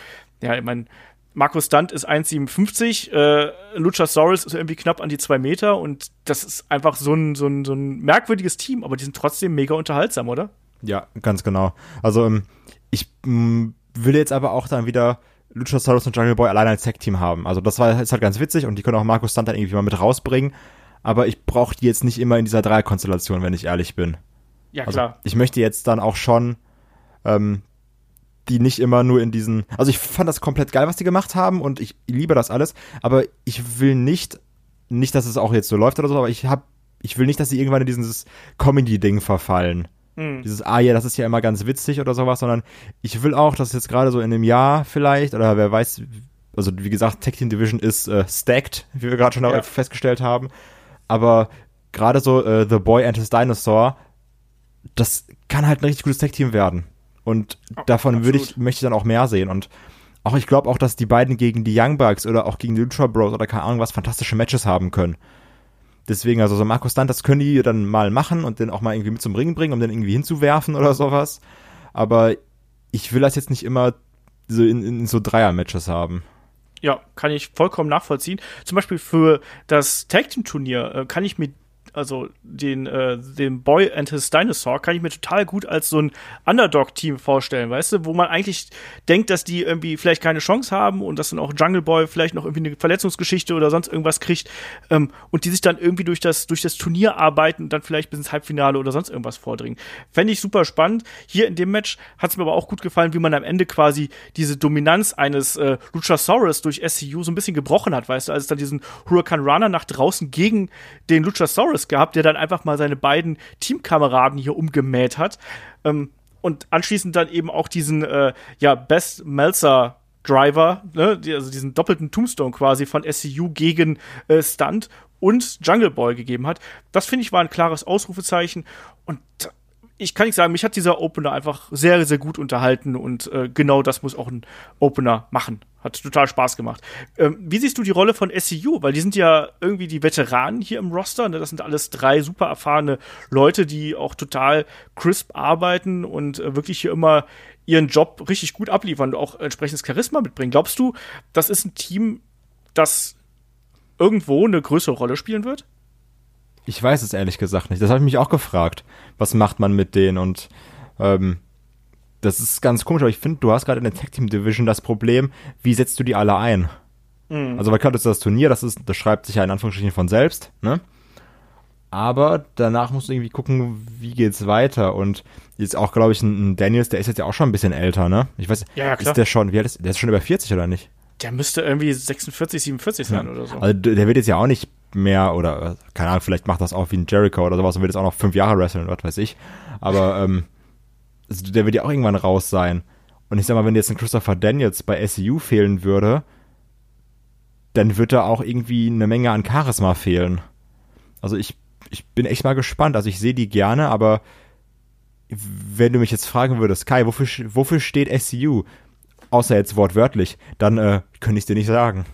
ja, ich meine, Markus Stunt ist 1,57, äh, Luchasaurus ist irgendwie knapp an die zwei Meter und das ist einfach so ein, so, ein, so ein merkwürdiges Team, aber die sind trotzdem mega unterhaltsam, oder? Ja, ganz genau. Also ähm, ich m, will jetzt aber auch dann wieder Luchasaurus und Jungle Boy alleine als Tag-Team haben. Also das war ist halt ganz witzig und die können auch Markus Stunt dann irgendwie mal mit rausbringen. Aber ich brauche die jetzt nicht immer in dieser Dreierkonstellation, wenn ich ehrlich bin. Ja, Also klar. ich möchte jetzt dann auch schon ähm, die nicht immer nur in diesen. Also ich fand das komplett geil, was die gemacht haben und ich liebe das alles, aber ich will nicht, nicht, dass es auch jetzt so läuft oder so, aber ich hab, ich will nicht, dass sie irgendwann in dieses Comedy-Ding verfallen. Hm. Dieses, ah ja, das ist ja immer ganz witzig oder sowas, sondern ich will auch, dass jetzt gerade so in einem Jahr vielleicht, oder wer weiß, also wie gesagt, Tag Team Division ist äh, stacked, wie wir gerade schon Ja. festgestellt haben, aber gerade so äh, The Boy and His Dinosaur, das kann halt ein richtig gutes Tag Team werden. Und davon würde ich, absolut. möchte ich dann auch mehr sehen. Und auch ich glaube auch, dass die beiden gegen die Young Bucks oder auch gegen die Ultra Bros oder keine Ahnung was fantastische Matches haben können. Deswegen, also so Markus Stunt, das können die dann mal machen und den auch mal irgendwie mit zum Ring bringen, um den irgendwie hinzuwerfen oder sowas. Aber ich will das jetzt nicht immer so in, in so Dreier-Matches haben. Ja, kann ich vollkommen nachvollziehen. Zum Beispiel für das Tag Team Turnier äh, kann ich mir also den, äh, den Boy and His Dinosaur kann ich mir total gut als so ein Underdog-Team vorstellen, weißt du, wo man eigentlich denkt, dass die irgendwie vielleicht keine Chance haben und dass dann auch Jungle Boy vielleicht noch irgendwie eine Verletzungsgeschichte oder sonst irgendwas kriegt ähm, und die sich dann irgendwie durch das, durch das Turnier arbeiten und dann vielleicht bis ins Halbfinale oder sonst irgendwas vordringen. Fände ich super spannend. Hier in dem Match hat es mir aber auch gut gefallen, wie man am Ende quasi diese Dominanz eines äh, Luchasaurus durch SCU so ein bisschen gebrochen hat, weißt du, als es dann diesen Huracan Runner nach draußen gegen den Luchasaurus gehabt, der dann einfach mal seine beiden Teamkameraden hier umgemäht hat. Ähm, und anschließend dann eben auch diesen, äh, ja, Best Melzer Driver, ne, die, also diesen doppelten Tombstone quasi von SCU gegen äh, Stunt und Jungle Boy gegeben hat. Das finde ich war ein klares Ausrufezeichen und ich kann nicht sagen, mich hat dieser Opener einfach sehr, sehr gut unterhalten und äh, genau das muss auch ein Opener machen. Hat total Spaß gemacht. Ähm, wie siehst du die Rolle von SCU? Weil die sind ja irgendwie die Veteranen hier im Roster. Ne? Das sind alles drei super erfahrene Leute, die auch total crisp arbeiten und äh, wirklich hier immer ihren Job richtig gut abliefern und auch entsprechendes Charisma mitbringen. Glaubst du, das ist ein Team, das irgendwo eine größere Rolle spielen wird? Ich weiß es ehrlich gesagt nicht. Das habe ich mich auch gefragt. Was macht man mit denen? Und ähm, das ist ganz komisch, aber ich finde, du hast gerade in der Tag Team Division das Problem, wie setzt du die alle ein? Also, weil klar, das ist das Turnier, das, ist, das schreibt sich ja in Anführungsstrichen von selbst, ne? Aber danach musst du irgendwie gucken, wie geht's weiter. Und jetzt auch, glaube ich, ein, Daniels, der ist jetzt ja auch schon ein bisschen älter, ne? Ich weiß, Ja, ja, ist der schon, wie alt ist der? ist schon über 40 oder nicht? Der müsste irgendwie 46, 47 sein oder so. Also der wird jetzt ja auch nicht mehr oder keine Ahnung, vielleicht macht das auch wie ein Jericho oder sowas und wird jetzt auch noch fünf Jahre wresteln, was weiß ich. Aber ähm, also der wird ja auch irgendwann raus sein. Und ich sag mal, wenn jetzt ein Christopher Daniels bei SEU fehlen würde, dann wird da auch irgendwie eine Menge an Charisma fehlen. Also ich, ich bin echt mal gespannt. Also ich sehe die gerne, aber wenn du mich jetzt fragen würdest, Kai, wofür, wofür steht SCU? Außer jetzt wortwörtlich, dann äh, könnte ich dir nicht sagen.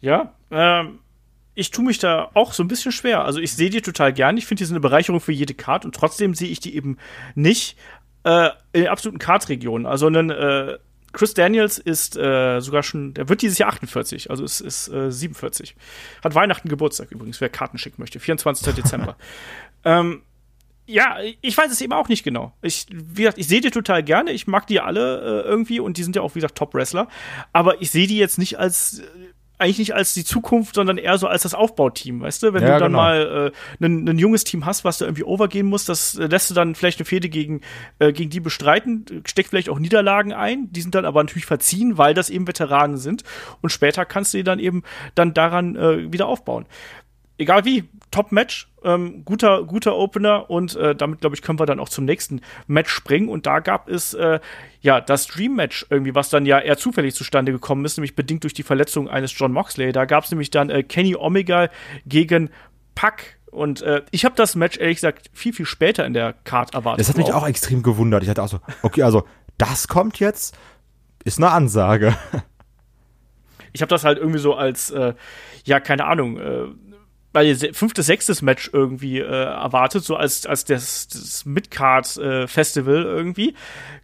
Ja, ähm, ich tue mich da auch so ein bisschen schwer. Also ich sehe die total gern. Ich finde, die sind eine Bereicherung für jede Card und trotzdem sehe ich die eben nicht äh, in den absoluten Card-Regionen. Also einen äh, Chris Daniels ist äh, sogar schon, der wird dieses Jahr 48, also es ist äh, 47. Hat Weihnachten Geburtstag übrigens, wer Karten schicken möchte, 24. Dezember. ähm, ja, ich weiß es eben auch nicht genau. Ich, wie gesagt, ich sehe die total gerne. Ich mag die alle äh, irgendwie und die sind ja auch, wie gesagt, Top-Wrestler. Aber ich sehe die jetzt nicht als, äh, eigentlich nicht als die Zukunft, sondern eher so als das Aufbauteam, weißt du? Wenn ja, du dann genau. mal äh, ein junges Team hast, was da irgendwie overgehen muss, das äh, lässt du dann vielleicht eine Fehde gegen, äh, gegen die bestreiten, steckt vielleicht auch Niederlagen ein. Die sind dann aber natürlich verziehen, weil das eben Veteranen sind. Und später kannst du die dann eben dann daran äh, wieder aufbauen egal wie, Top-Match, ähm, guter, guter Opener und äh, damit, glaube ich, können wir dann auch zum nächsten Match springen. Und da gab es äh, ja das Dream-Match irgendwie, was dann ja eher zufällig zustande gekommen ist, nämlich bedingt durch die Verletzung eines John Moxley. Da gab es nämlich dann äh, Kenny Omega gegen Pack. Und äh, ich habe das Match ehrlich gesagt viel, viel später in der Card erwartet. Das hat mich auch extrem gewundert. Ich hatte auch so, okay, also das kommt jetzt, ist eine Ansage. Ich habe das halt irgendwie so als, äh, ja, keine Ahnung, äh, weil fünftes, sechstes Match irgendwie äh, erwartet, so als, als das, das Midcard-Festival äh, irgendwie.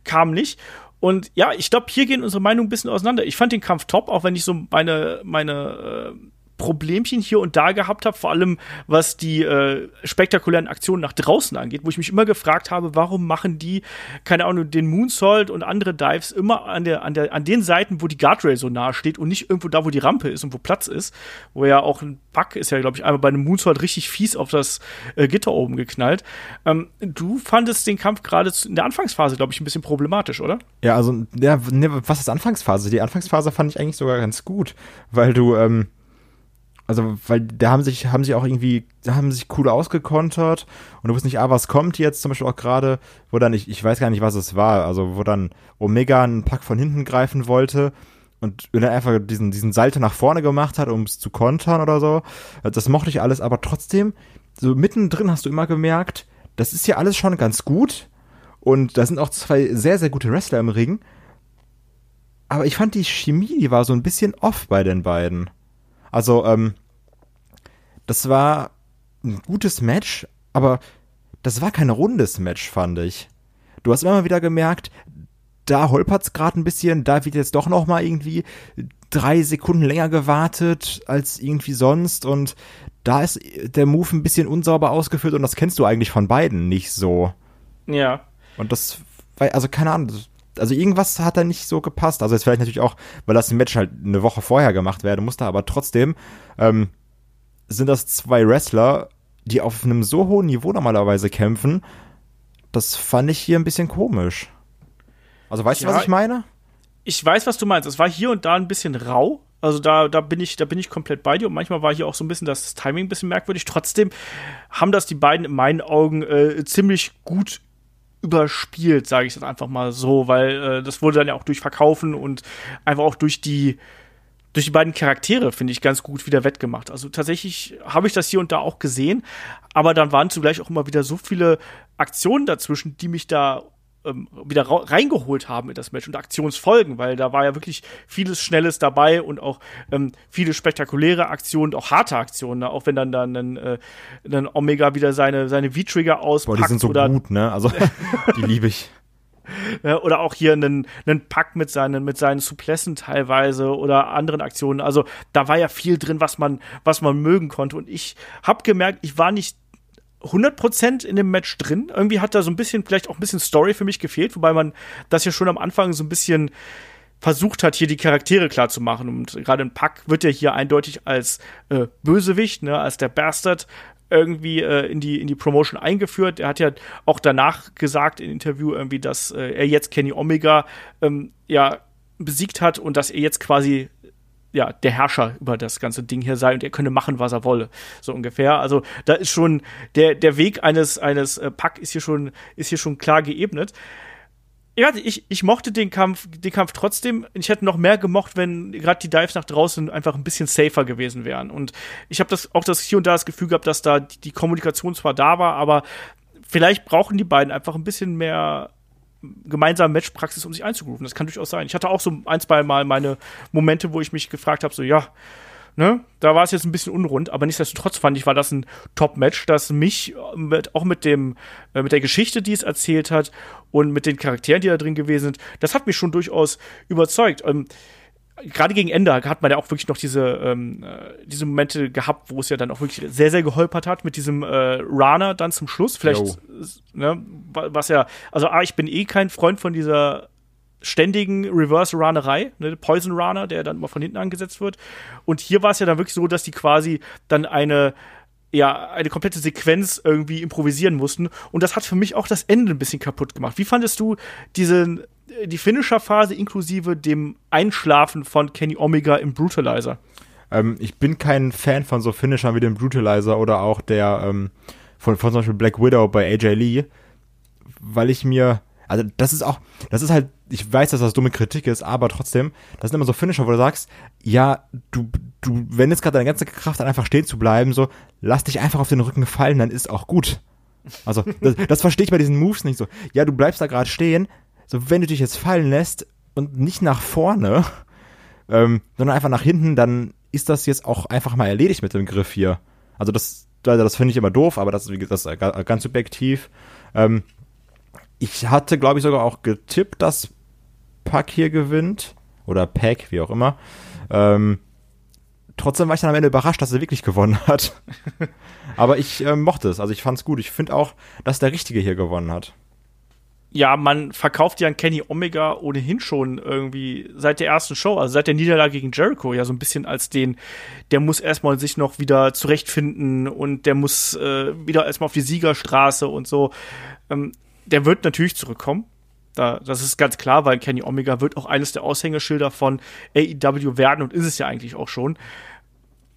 Kam nicht. Und ja, ich glaube, hier gehen unsere Meinungen ein bisschen auseinander. Ich fand den Kampf top, auch wenn ich so meine, meine äh, Problemchen hier und da gehabt habe, vor allem was die äh, spektakulären Aktionen nach draußen angeht, wo ich mich immer gefragt habe, warum machen die, keine Ahnung, den Moonsault und andere Dives immer an, der, an, der, an den Seiten, wo die Guardrail so nahe steht und nicht irgendwo da, wo die Rampe ist und wo Platz ist, wo ja auch ein Bug ist ja, glaube ich, einmal bei einem Moonsault richtig fies auf das äh, Gitter oben geknallt. Ähm, du fandest den Kampf gerade in der Anfangsphase, glaube ich, ein bisschen problematisch, oder? Ja, also, ja, ne, was ist Anfangsphase? Die Anfangsphase fand ich eigentlich sogar ganz gut, weil du, ähm, also, weil da haben sich, haben sich auch irgendwie, da haben sich cool ausgekontert und du wusstest nicht, ah, was kommt jetzt, zum Beispiel auch gerade, wo dann, ich, ich weiß gar nicht, was es war, also wo dann Omega einen Pack von hinten greifen wollte und dann einfach diesen, diesen Salto nach vorne gemacht hat, um es zu kontern oder so. Das mochte ich alles, aber trotzdem, so mittendrin hast du immer gemerkt, das ist ja alles schon ganz gut und da sind auch zwei sehr, sehr gute Wrestler im Ring. Aber ich fand die Chemie, die war so ein bisschen off bei den beiden. Also, ähm, das war ein gutes Match, aber das war kein rundes Match, fand ich. Du hast immer mal wieder gemerkt, da holpert's gerade ein bisschen, da wird jetzt doch noch mal irgendwie drei Sekunden länger gewartet als irgendwie sonst und da ist der Move ein bisschen unsauber ausgeführt und das kennst du eigentlich von beiden nicht so. Ja. Und das, also keine Ahnung, also irgendwas hat da nicht so gepasst. Also jetzt vielleicht natürlich auch, weil das Match halt eine Woche vorher gemacht werden musste, aber trotzdem ähm, sind das zwei Wrestler, die auf einem so hohen Niveau normalerweise kämpfen. Das fand ich hier ein bisschen komisch. Also weißt ja, du, was ich meine? Ich weiß, was du meinst. Es war hier und da ein bisschen rau. Also da, da bin ich, da bin ich komplett bei dir. Und manchmal war hier auch so ein bisschen das Timing ein bisschen merkwürdig. Trotzdem haben das die beiden in meinen Augen äh, ziemlich gut überspielt, sage ich das einfach mal so, weil äh, das wurde dann ja auch durch Verkaufen und einfach auch durch die durch die beiden Charaktere finde ich ganz gut wieder wettgemacht. Also tatsächlich habe ich das hier und da auch gesehen, aber dann waren zugleich auch immer wieder so viele Aktionen dazwischen, die mich da ähm, wieder reingeholt haben in das Match und Aktionsfolgen, weil da war ja wirklich vieles Schnelles dabei und auch ähm, viele spektakuläre Aktionen, auch harte Aktionen, ne? auch wenn dann dann ein, äh, Omega wieder seine seine V-Trigger auspackt. Boah, die sind so oder, gut, ne? Also die liebe ich. Oder auch hier einen, einen Pack mit seinen, mit seinen Suplessen teilweise oder anderen Aktionen. Also da war ja viel drin, was man, was man mögen konnte. Und ich habe gemerkt, ich war nicht 100% in dem Match drin. Irgendwie hat da so ein bisschen, vielleicht auch ein bisschen Story für mich gefehlt, wobei man das ja schon am Anfang so ein bisschen versucht hat, hier die Charaktere klar zu machen. Und gerade ein Pack wird ja hier eindeutig als äh, Bösewicht, ne, als der Bastard irgendwie äh, in die in die Promotion eingeführt. Er hat ja auch danach gesagt in Interview irgendwie, dass äh, er jetzt Kenny Omega ähm, ja besiegt hat und dass er jetzt quasi ja, der Herrscher über das ganze Ding hier sei und er könne machen, was er wolle. So ungefähr. Also da ist schon, der, der Weg eines, eines äh, Pack ist hier schon, ist hier schon klar geebnet. ja, ich, ich mochte den Kampf, den Kampf trotzdem. Ich hätte noch mehr gemocht, wenn gerade die Dives nach draußen einfach ein bisschen safer gewesen wären. Und ich habe das auch das hier und da das Gefühl gehabt, dass da die Kommunikation zwar da war, aber vielleicht brauchen die beiden einfach ein bisschen mehr gemeinsame Matchpraxis, um sich einzugrooven. Das kann durchaus sein. Ich hatte auch so ein, zwei Mal meine Momente, wo ich mich gefragt habe, so ja, ne, da war es jetzt ein bisschen unrund, aber nichtsdestotrotz fand ich, war das ein Top-Match, das mich mit, auch mit dem, äh, mit der Geschichte, die es erzählt hat und mit den Charakteren, die da drin gewesen sind, das hat mich schon durchaus überzeugt. Ähm, gerade gegen Ende hat man ja auch wirklich noch diese, ähm, äh, diese Momente gehabt, wo es ja dann auch wirklich sehr, sehr geholpert hat mit diesem äh, Runner dann zum Schluss. Vielleicht, ne, was ja, also A, ich bin eh kein Freund von dieser ständigen Reverse-Runnerei, ne, Poison Runner, der dann immer von hinten angesetzt wird. Und hier war es ja dann wirklich so, dass die quasi dann eine ja, eine komplette Sequenz irgendwie improvisieren mussten. Und das hat für mich auch das Ende ein bisschen kaputt gemacht. Wie fandest du diese, die Finisher-Phase inklusive dem Einschlafen von Kenny Omega im Brutalizer? Ähm, ich bin kein Fan von so Finishern wie dem Brutalizer oder auch der ähm, von, von zum Beispiel Black Widow bei AJ Lee, weil ich mir, also das ist auch, das ist halt, ich weiß, dass das dumme Kritik ist, aber trotzdem, das sind immer so Finisher, wo du sagst, ja, du, du wendest gerade deine ganze Kraft an, einfach stehen zu bleiben, so, lass dich einfach auf den Rücken fallen, dann ist auch gut. Also, das, das verstehe ich bei diesen Moves nicht so. Ja, du bleibst da gerade stehen, so, wenn du dich jetzt fallen lässt und nicht nach vorne, ähm, sondern einfach nach hinten, dann ist das jetzt auch einfach mal erledigt mit dem Griff hier. Also das, das finde ich immer doof, aber das ist, wie gesagt, ganz subjektiv. Ähm, ich hatte, glaube ich, sogar auch getippt, dass Pack hier gewinnt. Oder Pack, wie auch immer. Ähm, trotzdem war ich dann am Ende überrascht, dass er wirklich gewonnen hat. Aber ich äh, mochte es. Also ich fand es gut. Ich finde auch, dass der Richtige hier gewonnen hat. Ja, man verkauft ja Kenny Omega ohnehin schon irgendwie seit der ersten Show, also seit der Niederlage gegen Jericho, ja so ein bisschen als den, der muss erstmal sich noch wieder zurechtfinden und der muss äh, wieder erstmal auf die Siegerstraße und so. Ähm, der wird natürlich zurückkommen. Da, das ist ganz klar, weil Kenny Omega wird auch eines der Aushängeschilder von AEW werden und ist es ja eigentlich auch schon.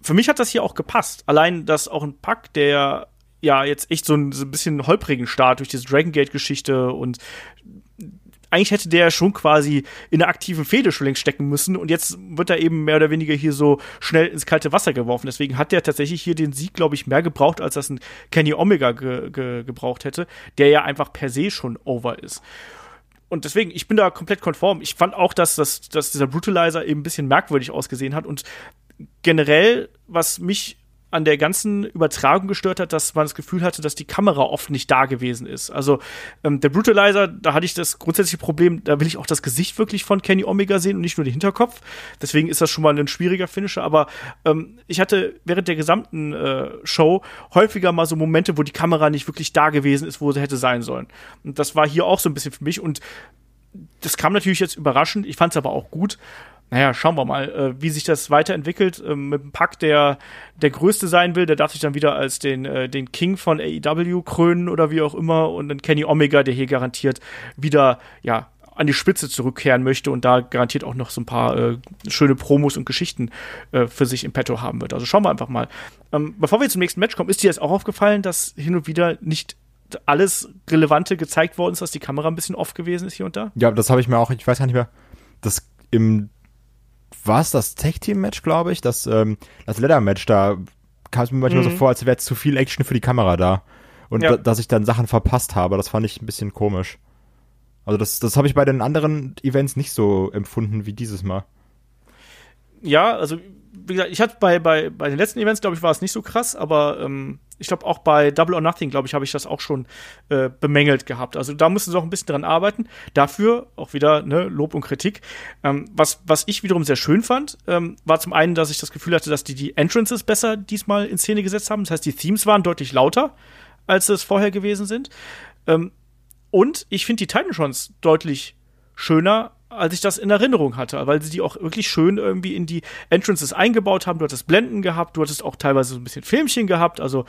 Für mich hat das hier auch gepasst. Allein, dass auch ein Pack, der ja jetzt echt so ein, so ein bisschen holprigen Start durch diese Dragon Gate Geschichte und eigentlich hätte der schon quasi in der aktiven Fehde schon längst stecken müssen und jetzt wird er eben mehr oder weniger hier so schnell ins kalte Wasser geworfen. Deswegen hat der tatsächlich hier den Sieg, glaube ich, mehr gebraucht, als das ein Kenny Omega ge ge gebraucht hätte, der ja einfach per se schon over ist. Und deswegen, ich bin da komplett konform. Ich fand auch, dass, dass, dass dieser Brutalizer eben ein bisschen merkwürdig ausgesehen hat und generell, was mich an der ganzen Übertragung gestört hat, dass man das Gefühl hatte, dass die Kamera oft nicht da gewesen ist. Also ähm, der Brutalizer, da hatte ich das grundsätzliche Problem, da will ich auch das Gesicht wirklich von Kenny Omega sehen und nicht nur den Hinterkopf. Deswegen ist das schon mal ein schwieriger Finisher. Aber ähm, ich hatte während der gesamten äh, Show häufiger mal so Momente, wo die Kamera nicht wirklich da gewesen ist, wo sie hätte sein sollen. Und das war hier auch so ein bisschen für mich. Und das kam natürlich jetzt überraschend. Ich fand es aber auch gut naja, schauen wir mal, äh, wie sich das weiterentwickelt. Ähm, mit dem Pack, der der Größte sein will, der darf sich dann wieder als den, äh, den King von AEW krönen oder wie auch immer. Und dann Kenny Omega, der hier garantiert wieder, ja, an die Spitze zurückkehren möchte und da garantiert auch noch so ein paar äh, schöne Promos und Geschichten äh, für sich im Petto haben wird. Also schauen wir einfach mal. Ähm, bevor wir zum nächsten Match kommen, ist dir jetzt auch aufgefallen, dass hin und wieder nicht alles Relevante gezeigt worden ist, dass die Kamera ein bisschen off gewesen ist hier und da? Ja, das habe ich mir auch, ich weiß gar nicht mehr, das im war es das Tag-Team-Match, glaube ich, das, ähm, das Leather-Match, da kam es mir manchmal mhm. so vor, als wäre zu viel Action für die Kamera da. Und ja. da, dass ich dann Sachen verpasst habe, das fand ich ein bisschen komisch. Also das, das habe ich bei den anderen Events nicht so empfunden wie dieses Mal. Ja, also wie gesagt, ich hatte bei, bei, bei den letzten Events, glaube ich, war es nicht so krass, aber ähm, ich glaube auch bei Double or Nothing, glaube ich, habe ich das auch schon äh, bemängelt gehabt. Also da mussten sie auch ein bisschen dran arbeiten. Dafür auch wieder ne, Lob und Kritik. Ähm, was, was ich wiederum sehr schön fand, ähm, war zum einen, dass ich das Gefühl hatte, dass die die Entrances besser diesmal in Szene gesetzt haben. Das heißt, die Themes waren deutlich lauter, als es vorher gewesen sind. Ähm, und ich finde die Titan deutlich schöner als ich das in Erinnerung hatte, weil sie die auch wirklich schön irgendwie in die Entrances eingebaut haben. Du hattest Blenden gehabt, du hattest auch teilweise so ein bisschen Filmchen gehabt, also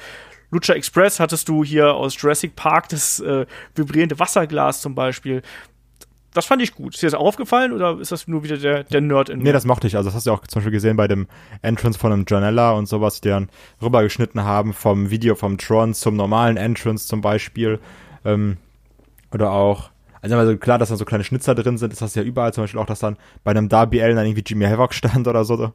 Lucha Express hattest du hier aus Jurassic Park das äh, vibrierende Wasserglas zum Beispiel. Das fand ich gut. Ist dir das auch aufgefallen oder ist das nur wieder der, der Nerd in mir? Nee, das mochte ich. Also das hast du auch zum Beispiel gesehen bei dem Entrance von einem Janella und sowas, die dann rübergeschnitten haben vom Video vom Tron zum normalen Entrance zum Beispiel. Ähm, oder auch Also, also klar, dass da so kleine Schnitzer drin sind, ist das ja überall. Zum Beispiel auch, dass dann bei einem Darby Allen dann irgendwie Jimmy Havoc stand oder so.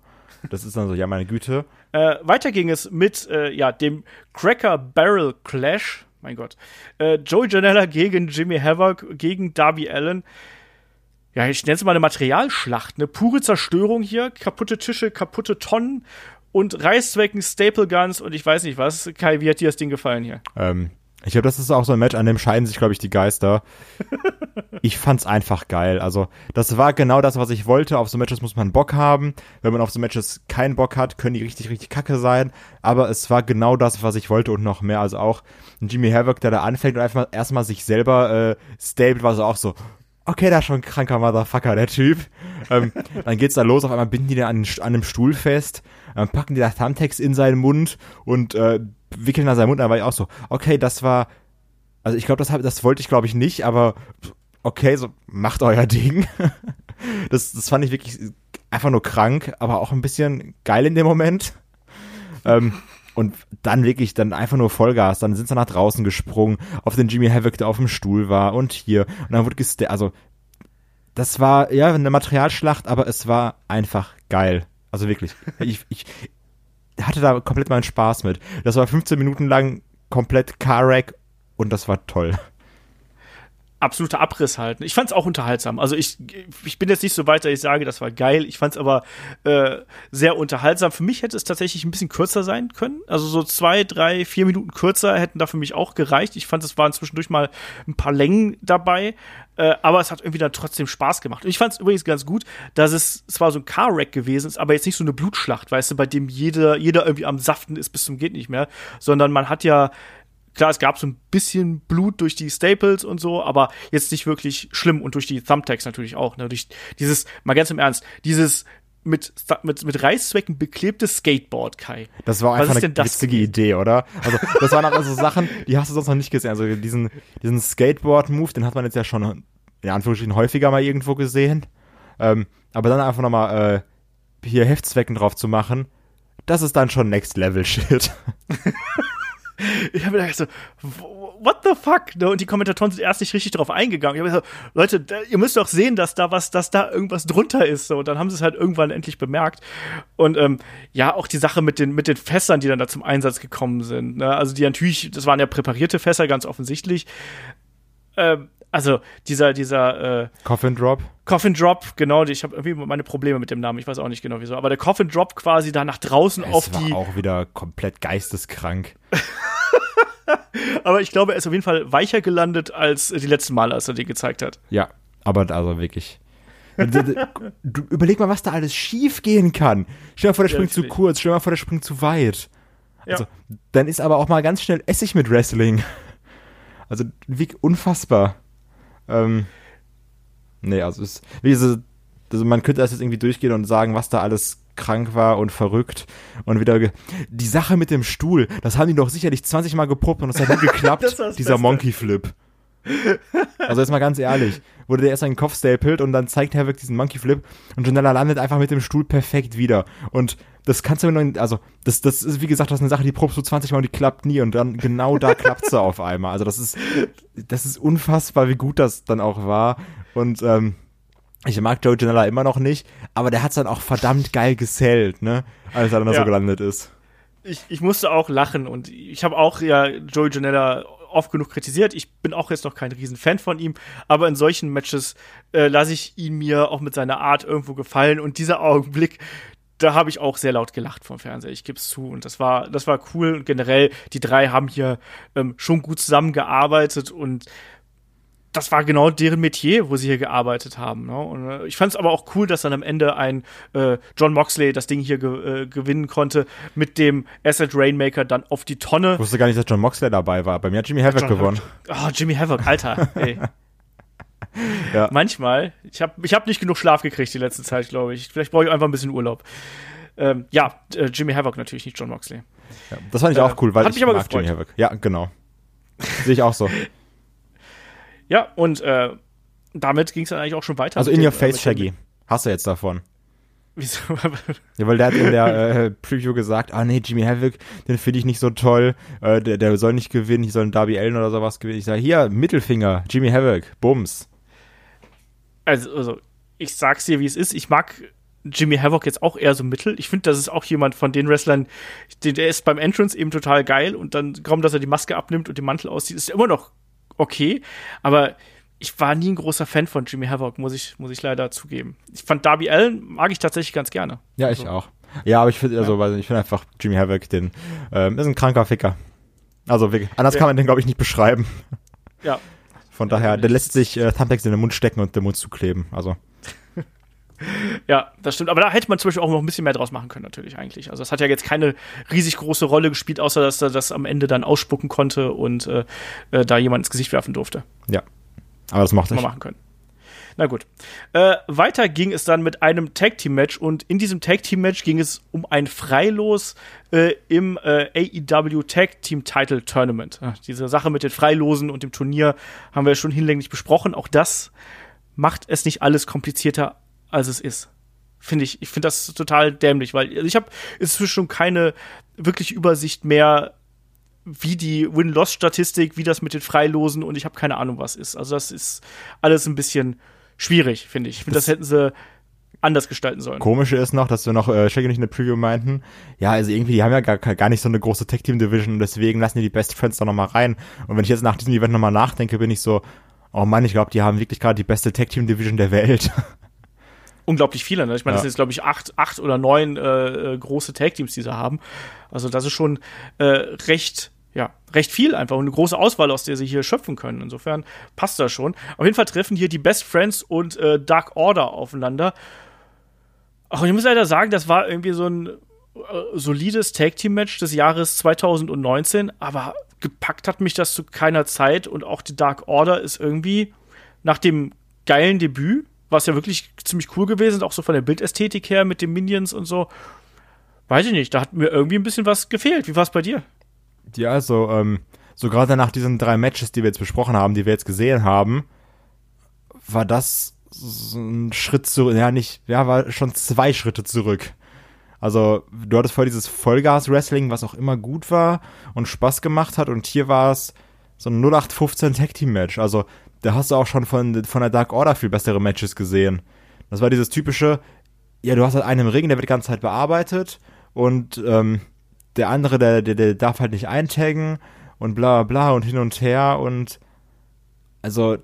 Das ist dann so, ja, meine Güte. Äh, weiter ging es mit äh, ja, dem Cracker Barrel Clash. Mein Gott. Äh, Joey Janella gegen Jimmy Havoc, gegen Darby Allen. Ja, ich nenne es mal eine Materialschlacht, eine pure Zerstörung hier. Kaputte Tische, kaputte Tonnen und Reißzwecken, Staple Guns und ich weiß nicht was. Kai, wie hat dir das Ding gefallen hier? Ähm, ich glaube, das ist auch so ein Match, an dem scheiden sich, glaube ich, die Geister. ich fand's einfach geil. Also, das war genau das, was ich wollte. Auf so Matches muss man Bock haben. Wenn man auf so Matches keinen Bock hat, können die richtig, richtig kacke sein. Aber es war genau das, was ich wollte und noch mehr. Also auch Jimmy Havoc, der da anfängt und einfach erstmal sich selber äh, stabled, war so auch so, okay, da ist schon ein kranker Motherfucker, der Typ. ähm, dann geht's da los, auf einmal binden die den an, an einem Stuhl fest, dann packen die da Thumbtacks in seinen Mund und äh, wickeln an seinen Mund, da war ich auch so, okay, das war, also ich glaube, das, das wollte ich glaube ich nicht, aber okay, so macht euer Ding. das, das fand ich wirklich einfach nur krank, aber auch ein bisschen geil in dem Moment. Ähm, und dann wirklich dann einfach nur Vollgas. Dann sind sie nach draußen gesprungen, auf den Jimmy Havoc, der auf dem Stuhl war und hier. Und dann wurde gesta also das war ja eine Materialschlacht, aber es war einfach geil. Also wirklich. Ich, ich hatte da komplett meinen Spaß mit. Das war 15 Minuten lang komplett Car-Rack und das war toll absoluter Abriss halten. Ich fand es auch unterhaltsam. Also ich, ich bin jetzt nicht so weit, dass ich sage, das war geil. Ich fand es aber äh, sehr unterhaltsam. Für mich hätte es tatsächlich ein bisschen kürzer sein können. Also so zwei, drei, vier Minuten kürzer hätten da für mich auch gereicht. Ich fand, es waren zwischendurch mal ein paar Längen dabei. Äh, aber es hat irgendwie dann trotzdem Spaß gemacht. Und ich fand es übrigens ganz gut, dass es zwar so ein Car-Wreck gewesen ist, aber jetzt nicht so eine Blutschlacht, weißt du, bei dem jeder, jeder irgendwie am Saften ist bis zum geht nicht mehr, sondern man hat ja klar, es gab so ein bisschen Blut durch die Staples und so, aber jetzt nicht wirklich schlimm und durch die Thumbtacks natürlich auch. Ne? Durch dieses, mal ganz im Ernst, dieses mit, mit, mit Reißzwecken beklebtes Skateboard, Kai. Das war einfach eine witzige Idee, oder? Also, das waren auch also Sachen, die hast du sonst noch nicht gesehen. Also, diesen, diesen Skateboard-Move, den hat man jetzt ja schon, in Anführungsstrichen, häufiger mal irgendwo gesehen. Ähm, aber dann einfach nochmal, äh, hier Heftzwecken drauf zu machen, das ist dann schon Next Level Shit. ich habe mir gedacht so, what the fuck? Ne? Und die Kommentatoren sind erst nicht richtig darauf eingegangen. Ich habe gesagt, Leute, ihr müsst doch sehen, dass da was, dass da irgendwas drunter ist. Und dann haben sie es halt irgendwann endlich bemerkt. Und ähm, ja, auch die Sache mit den mit den Fässern, die dann da zum Einsatz gekommen sind. Ne? Also die natürlich, das waren ja präparierte Fässer, ganz offensichtlich. Ähm, also dieser, dieser äh, Coffin Drop. Coffin Drop, genau, ich habe irgendwie meine Probleme mit dem Namen, ich weiß auch nicht genau wieso, aber der Coffin Drop quasi da nach draußen es auf war die. auch wieder komplett geisteskrank. aber ich glaube, er ist auf jeden Fall weicher gelandet als die letzten Male, als er den gezeigt hat. Ja, aber also wirklich. du, überleg mal, was da alles schief gehen kann. Stell dir mal vor, der springt ja, zu kurz, stell mal vor, der springt zu weit. Also, ja. dann ist aber auch mal ganz schnell Essig mit Wrestling. Also, wie unfassbar. Ähm, nee, also es, wie diese, also man könnte das jetzt irgendwie durchgehen und sagen, was da alles krank war und verrückt und wieder die Sache mit dem Stuhl, das haben die doch sicherlich 20 Mal geprobt und es hat nie geklappt, dieser Beste. Monkey Flip. Also jetzt mal ganz ehrlich, wurde der erst seinen Kopf stapelt und dann zeigt Havoc diesen Monkey Flip und Janella landet einfach mit dem Stuhl perfekt wieder. Und das kannst du noch, also das, das ist wie gesagt, das ist eine Sache, die probst du 20 Mal und die klappt nie und dann genau da klappt sie auf einmal. Also das ist, das ist unfassbar, wie gut das dann auch war. Und ähm, ich mag Joe Janella immer noch nicht, aber der hat's dann auch verdammt geil gesellt, ne? Als er dann ja. so gelandet ist. Ich, ich musste auch lachen und ich habe auch ja Joey Janella oft genug kritisiert. Ich bin auch jetzt noch kein Riesenfan von ihm, aber in solchen Matches äh, lasse ich ihn mir auch mit seiner Art irgendwo gefallen und dieser Augenblick, da habe ich auch sehr laut gelacht vom Fernseher. Ich gebe es zu und das war das war cool und generell die drei haben hier ähm, schon gut zusammengearbeitet und das war genau deren Metier, wo sie hier gearbeitet haben. Ne? Und, äh, ich fand es aber auch cool, dass dann am Ende ein äh, John Moxley das Ding hier ge äh, gewinnen konnte mit dem Asset Rainmaker dann auf die Tonne. Ich wusste gar nicht, dass John Moxley dabei war. Bei mir hat Jimmy Havoc gewonnen. Oh, Jimmy Havoc, Alter. ey. ja. Manchmal. Ich habe ich hab nicht genug Schlaf gekriegt die letzte Zeit, glaube ich. Vielleicht brauche ich einfach ein bisschen Urlaub. Ähm, ja, äh, Jimmy Havoc natürlich, nicht John Moxley. Ja, das fand ich auch cool, weil ich mich aber mag gefreut. Jimmy Havoc. Ja, genau. Sehe ich auch so. Ja, und äh, damit ging es dann eigentlich auch schon weiter. Also in your face, Shaggy. Hast du jetzt davon. Wieso? ja, weil der hat in der äh, Preview gesagt, ah nee, Jimmy Havoc, den finde ich nicht so toll, äh, der, der soll nicht gewinnen, ich soll einen Darby Allen oder sowas gewinnen. Ich sage, hier, Mittelfinger, Jimmy Havoc, Bums. also, also ich sag's dir, wie es ist. Ich mag Jimmy Havoc jetzt auch eher so mittel. Ich finde, das ist auch jemand von den Wrestlern, der, der ist beim Entrance eben total geil und dann kaum, dass er die Maske abnimmt und den Mantel auszieht, ist immer noch okay. Aber ich war nie ein großer Fan von Jimmy Havoc, muss ich, muss ich leider zugeben. Ich fand Darby Allen mag ich tatsächlich ganz gerne. Ja, ich also. auch. Ja, aber ich finde also, weil ich finde einfach Jimmy Havoc den ähm, ist ein kranker Ficker. Also anders ja. kann man den glaube ich nicht beschreiben. Ja. Von daher, der lässt sich äh, Thumbtacks in den Mund stecken und den Mund zukleben. Also ja, das stimmt. Aber da hätte man zum Beispiel auch noch ein bisschen mehr draus machen können, natürlich eigentlich. Also, das hat ja jetzt keine riesig große Rolle gespielt, außer dass er das am Ende dann ausspucken konnte und äh, äh, da jemand ins Gesicht werfen durfte. Ja. Aber das macht man machen können. Na gut. Äh, weiter ging es dann mit einem Tag Team Match und in diesem Tag Team Match ging es um ein Freilos äh, im äh, AEW Tag Team Title Tournament. Ach, diese Sache mit den Freilosen und dem Turnier haben wir schon hinlänglich besprochen. Auch das macht es nicht alles komplizierter, als es ist. Finde ich. Ich finde das total dämlich, weil ich habe inzwischen keine wirklich Übersicht mehr, wie die Win-Loss-Statistik, wie das mit den Freilosen und ich habe keine Ahnung, was ist. Also das ist alles ein bisschen schwierig, finde ich. Ich finde, das, das hätten sie anders gestalten sollen. Komische ist noch, dass wir noch äh, Shaggy nicht in der Preview meinten, ja, also irgendwie, die haben ja gar, gar nicht so eine große Tech-Team-Division und deswegen lassen die die Best Friends da nochmal rein. Und wenn ich jetzt nach diesem Event nochmal nachdenke, bin ich so, oh Mann, ich glaube, die haben wirklich gerade die beste Tech-Team-Division der Welt. unglaublich viele. Ne? Ich meine, ja. das sind jetzt, glaube ich, acht, acht oder neun äh, äh, große Tag-Teams, die sie haben. Also das ist schon äh, recht, ja, recht viel einfach und eine große Auswahl, aus der sie hier schöpfen können. Insofern passt das schon. Auf jeden Fall treffen hier die Best Friends und äh, Dark Order aufeinander. Ach, ich muss leider sagen, das war irgendwie so ein äh, solides Tag-Team-Match des Jahres 2019, aber gepackt hat mich das zu keiner Zeit und auch die Dark Order ist irgendwie nach dem geilen Debüt was ja wirklich ziemlich cool gewesen auch so von der Bildästhetik her mit den Minions und so. Weiß ich nicht, da hat mir irgendwie ein bisschen was gefehlt. Wie war es bei dir? Ja, also, ähm, so gerade nach diesen drei Matches, die wir jetzt besprochen haben, die wir jetzt gesehen haben, war das so ein Schritt zurück, ja, nicht, ja, war schon zwei Schritte zurück. Also, du hattest vorher dieses Vollgas-Wrestling, was auch immer gut war und Spaß gemacht hat, und hier war es so ein 0815 Tag Team Match. Also, da hast du auch schon von, von der Dark Order viel bessere Matches gesehen. Das war dieses typische, ja, du hast halt einen im Ring, der wird die ganze Zeit bearbeitet und ähm, der andere, der, der, der darf halt nicht eintaggen und bla bla und hin und her und also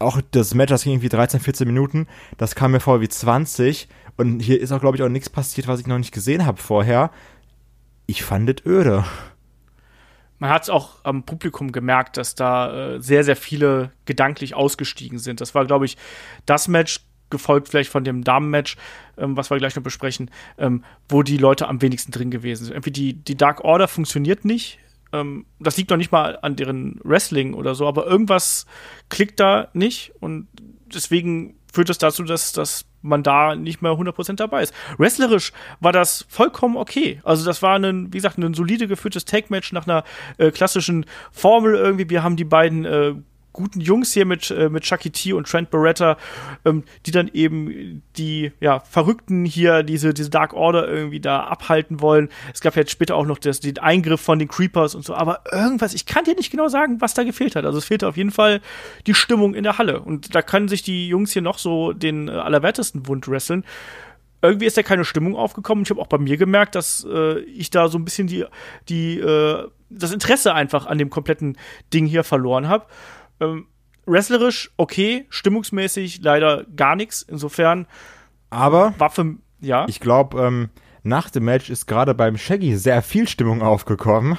auch das Match, das ging irgendwie 13, 14 Minuten, das kam mir vor wie 20 und hier ist auch, glaube ich, auch nichts passiert, was ich noch nicht gesehen habe vorher. Ich fand es öde man hat es auch am Publikum gemerkt, dass da äh, sehr, sehr viele gedanklich ausgestiegen sind. Das war, glaube ich, das Match, gefolgt vielleicht von dem Damen-Match, ähm, was wir gleich noch besprechen, ähm, wo die Leute am wenigsten drin gewesen sind. Irgendwie die, die Dark Order funktioniert nicht. Ähm, das liegt noch nicht mal an deren Wrestling oder so, aber irgendwas klickt da nicht und deswegen führt es dazu, dass, dass man da nicht mehr 100% dabei ist. Wrestlerisch war das vollkommen okay. Also das war ein, wie gesagt, ein solide geführtes Tag-Match nach einer äh, klassischen Formel irgendwie. Wir haben die beiden äh, guten Jungs hier mit, äh, mit Chucky T und Trent Beretta, ähm, die dann eben die ja, Verrückten hier, diese, diese Dark Order irgendwie da abhalten wollen. Es gab jetzt später auch noch das, den Eingriff von den Creepers und so, aber irgendwas, ich kann dir nicht genau sagen, was da gefehlt hat. Also es fehlte auf jeden Fall die Stimmung in der Halle. Und da können sich die Jungs hier noch so den äh, allerwertesten Wund wresteln irgendwie ist da keine Stimmung aufgekommen. Ich habe auch bei mir gemerkt, dass äh, ich da so ein bisschen die, die, äh, das Interesse einfach an dem kompletten Ding hier verloren habe. Ähm, wrestlerisch okay, stimmungsmäßig leider gar nichts. Insofern. Aber Waffe, ja. Ich glaube, ähm, nach dem Match ist gerade beim Shaggy sehr viel Stimmung aufgekommen.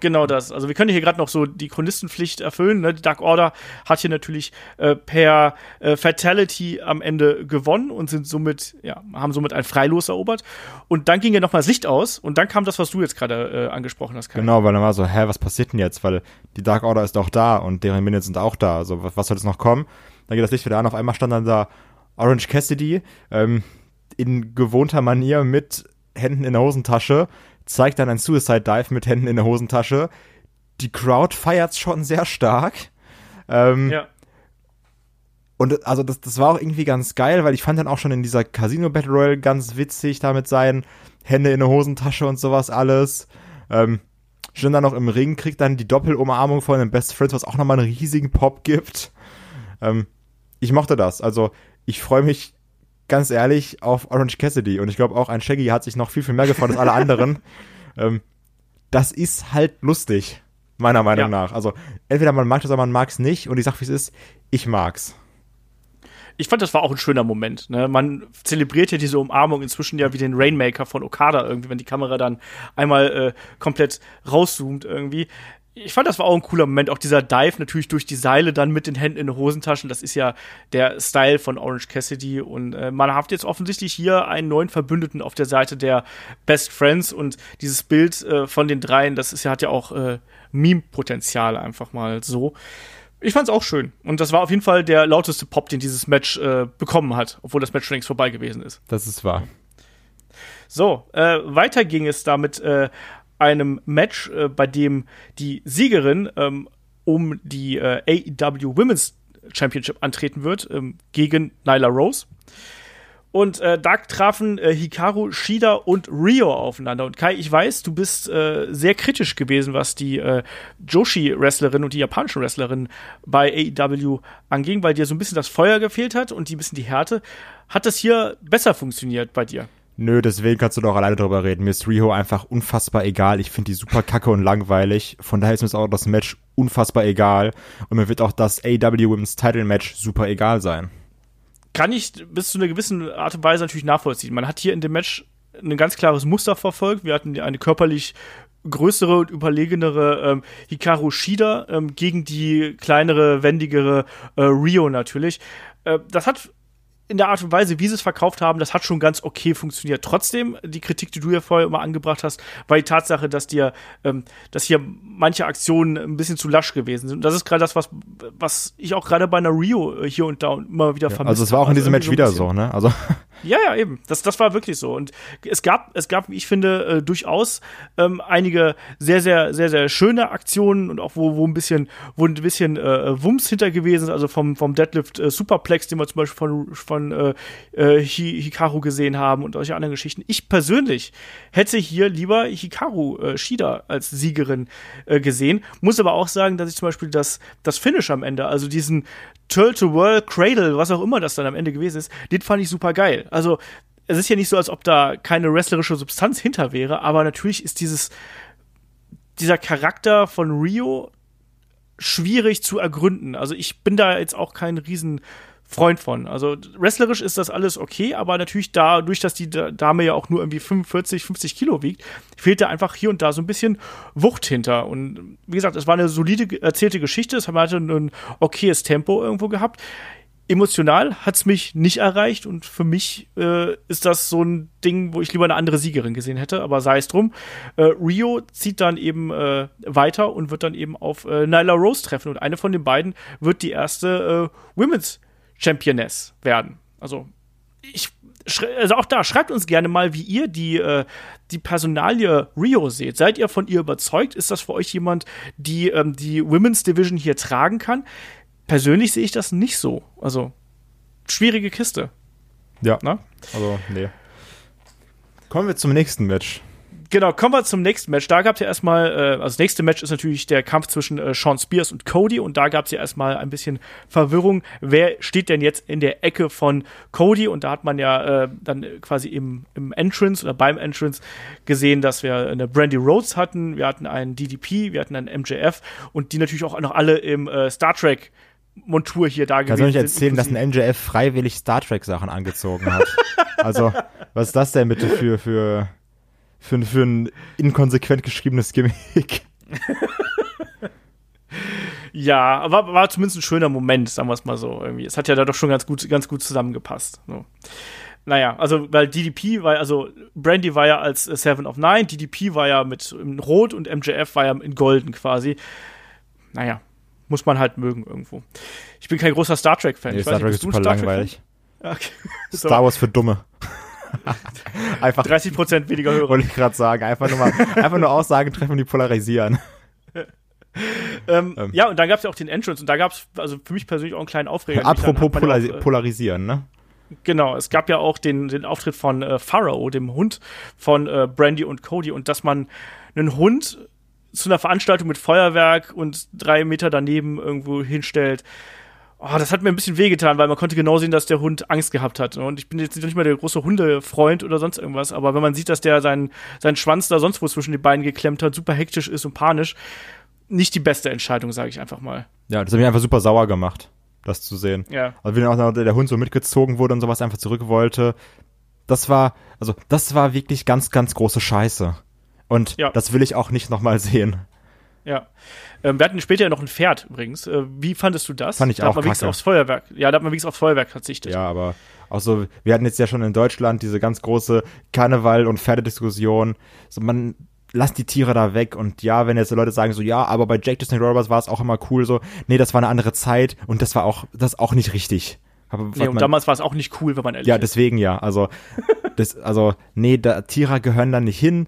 Genau das. Also wir können hier gerade noch so die Chronistenpflicht erfüllen. Ne? Die Dark Order hat hier natürlich äh, per äh, Fatality am Ende gewonnen und sind somit, ja, haben somit ein Freilos erobert. Und dann ging ja nochmal das Licht aus und dann kam das, was du jetzt gerade äh, angesprochen hast. Kai. Genau, weil dann war so, hä, was passiert denn jetzt? Weil die Dark Order ist doch da und deren Minions sind auch da. Also was, was soll jetzt noch kommen? Dann geht das Licht wieder an. Auf einmal stand dann da Orange Cassidy ähm, in gewohnter Manier mit Händen in der Hosentasche zeigt dann ein Suicide Dive mit Händen in der Hosentasche. Die Crowd feiert's schon sehr stark. Ähm, ja. Und also das, das war auch irgendwie ganz geil, weil ich fand dann auch schon in dieser Casino Battle Royale ganz witzig, damit sein Hände in der Hosentasche und sowas alles. Ähm, schon dann noch im Ring, kriegt dann die Doppelumarmung von den Best Friends, was auch nochmal einen riesigen Pop gibt. Ähm, ich mochte das. Also ich freue mich ganz ehrlich auf Orange Cassidy und ich glaube auch ein Shaggy hat sich noch viel, viel mehr gefreut als alle anderen. ähm, das ist halt lustig, meiner Meinung ja. nach. Also entweder man mag das oder man mag es nicht und ich sag, wie es ist, ich mag's ich fand, das war auch ein schöner Moment. Ne? Man zelebriert ja diese Umarmung inzwischen ja wie den Rainmaker von Okada irgendwie, wenn die Kamera dann einmal äh, komplett rauszoomt irgendwie. Ich fand, das war auch ein cooler Moment. Auch dieser Dive natürlich durch die Seile dann mit den Händen in den Hosentaschen. Das ist ja der Style von Orange Cassidy. Und äh, man hat jetzt offensichtlich hier einen neuen Verbündeten auf der Seite der Best Friends. Und dieses Bild äh, von den dreien, das ist ja, hat ja auch äh, Meme-Potenzial einfach mal so. Ich fand's auch schön. Und das war auf jeden Fall der lauteste Pop, den dieses Match äh, bekommen hat, obwohl das Match schon längst vorbei gewesen ist. Das ist wahr. So, äh, weiter ging es da mit äh, einem Match, äh, bei dem die Siegerin ähm, um die äh, AEW Women's Championship antreten wird, ähm, gegen Nyla Rose. Und äh, da trafen äh, Hikaru Shida und Rio aufeinander. Und Kai, ich weiß, du bist äh, sehr kritisch gewesen, was die äh, Joshi-Wrestlerin und die japanischen Wrestlerin bei AEW anging, weil dir so ein bisschen das Feuer gefehlt hat und die ein bisschen die Härte. Hat das hier besser funktioniert bei dir? Nö, deswegen kannst du doch alleine drüber reden. Mir ist Riho einfach unfassbar egal. Ich finde die super kacke und langweilig. Von daher ist mir auch das Match unfassbar egal. Und mir wird auch das AEW Women's Title Match super egal sein kann ich bis zu einer gewissen Art und Weise natürlich nachvollziehen. Man hat hier in dem Match ein ganz klares Muster verfolgt. Wir hatten eine körperlich größere und überlegenere ähm, Hikaru Shida ähm, gegen die kleinere, wendigere äh, Rio natürlich. Äh, das hat in der Art und Weise, wie sie es verkauft haben, das hat schon ganz okay funktioniert. Trotzdem, die Kritik, die du ja vorher immer angebracht hast, war die Tatsache, dass dir, ähm, dass hier manche Aktionen ein bisschen zu lasch gewesen sind. Und das ist gerade das, was, was ich auch gerade bei einer Rio hier und da immer wieder ja, vermisse. Also es war auch in diesem also Match wieder so, ne? Also ja, ja, eben. Das, das war wirklich so. Und es gab, es gab, wie ich finde, äh, durchaus ähm, einige sehr, sehr, sehr, sehr schöne Aktionen und auch wo, wo ein bisschen, wo ein bisschen äh, Wumms hinter gewesen ist, also vom, vom Deadlift äh, Superplex, den wir zum Beispiel von, von äh, äh Hikaru gesehen haben und solche anderen Geschichten. Ich persönlich hätte hier lieber Hikaru äh, Shida als Siegerin äh, gesehen. Muss aber auch sagen, dass ich zum Beispiel das, das Finish am Ende, also diesen Turtle-to-World Cradle, was auch immer das dann am Ende gewesen ist, den fand ich super geil. Also, es ist ja nicht so, als ob da keine wrestlerische Substanz hinter wäre, aber natürlich ist dieses, dieser Charakter von Rio schwierig zu ergründen. Also ich bin da jetzt auch kein riesen Freund von. Also wrestlerisch ist das alles okay, aber natürlich dadurch, dass die Dame ja auch nur irgendwie 45, 50 Kilo wiegt, fehlt da einfach hier und da so ein bisschen Wucht hinter. Und wie gesagt, es war eine solide erzählte Geschichte, es hatte ein okayes Tempo irgendwo gehabt. Emotional hat es mich nicht erreicht und für mich äh, ist das so ein Ding, wo ich lieber eine andere Siegerin gesehen hätte, aber sei es drum. Äh, Rio zieht dann eben äh, weiter und wird dann eben auf äh, Nyla Rose treffen und eine von den beiden wird die erste äh, Women's Championess werden. Also ich also auch da, schreibt uns gerne mal, wie ihr die, äh, die Personalie Rio seht. Seid ihr von ihr überzeugt? Ist das für euch jemand, die ähm, die Women's Division hier tragen kann? Persönlich sehe ich das nicht so. Also, schwierige Kiste. Ja. Na? Also, nee. Kommen wir zum nächsten Match genau, kommen wir zum nächsten Match. Da gab es ja erstmal, äh, also das nächste Match ist natürlich der Kampf zwischen äh, Sean Spears und Cody und da gab es ja erstmal ein bisschen Verwirrung. Wer steht denn jetzt in der Ecke von Cody? Und da hat man ja äh, dann quasi im, im Entrance oder beim Entrance gesehen, dass wir eine Brandy Rhodes hatten, wir hatten einen DDP, wir hatten einen MJF und die natürlich auch noch alle im äh, Star Trek Montur hier da gewesen Kannst du nicht erzählen, dass ein MJF freiwillig Star Trek Sachen angezogen hat? also, was ist das denn bitte für, für für, für ein inkonsequent geschriebenes Gimmick. ja, aber war zumindest ein schöner Moment, sagen wir es mal so. Irgendwie. Es hat ja da doch schon ganz gut, ganz gut zusammengepasst. So. Naja, also, weil DDP war, also Brandy war ja als Seven of Nine, DDP war ja mit in Rot und MJF war ja in Golden quasi. Naja, muss man halt mögen irgendwo. Ich bin kein großer Star Trek-Fan. Nee, Star Trek ist super langweilig. Okay. Star Wars für Dumme. einfach 30 Prozent weniger Hörer. Wollte ich gerade sagen. Einfach nur mal, einfach nur Aussagen treffen, die polarisieren. ähm, ähm. Ja, und dann gab es ja auch den Entrance und da gab es also für mich persönlich auch einen kleinen Aufreger. Apropos Polar auch, äh, polarisieren, ne? Genau, es gab ja auch den, den Auftritt von äh, Pharaoh, dem Hund von äh, Brandy und Cody und dass man einen Hund zu einer Veranstaltung mit Feuerwerk und drei Meter daneben irgendwo hinstellt Oh, das hat mir ein bisschen wehgetan, weil man konnte genau sehen, dass der Hund Angst gehabt hat. Und ich bin jetzt nicht mal der große Hundefreund oder sonst irgendwas, aber wenn man sieht, dass der seinen, seinen Schwanz da sonst wo zwischen die Beine geklemmt hat, super hektisch ist und panisch, nicht die beste Entscheidung, sage ich einfach mal. Ja, das hat mich einfach super sauer gemacht, das zu sehen. Ja. Also wenn auch der Hund so mitgezogen wurde und sowas einfach zurück wollte, das war, also das war wirklich ganz, ganz große Scheiße. Und Ja. das will ich auch nicht nochmal sehen. Ja. Ähm, wir hatten später ja noch ein Pferd übrigens. Äh, wie fandest du das? Fand ich da hat auch man wenigstens kacke. aufs Feuerwerk. Ja, da hat man wenigstens aufs Feuerwerk verzichtet. Ja, aber auch so, wir hatten jetzt ja schon in Deutschland diese ganz große Karneval- und Pferdediskussion. So, man lasst die Tiere da weg und ja, wenn jetzt Leute sagen so, ja, aber bei Jake Disney Roberts war es auch immer cool so, nee, das war eine andere Zeit und das war auch, das auch nicht richtig. Aber Nee, und man- damals war es auch nicht cool, wenn man ehrlich ja, deswegen ja, also, das, also, nee, da, Tiere gehören da nicht hin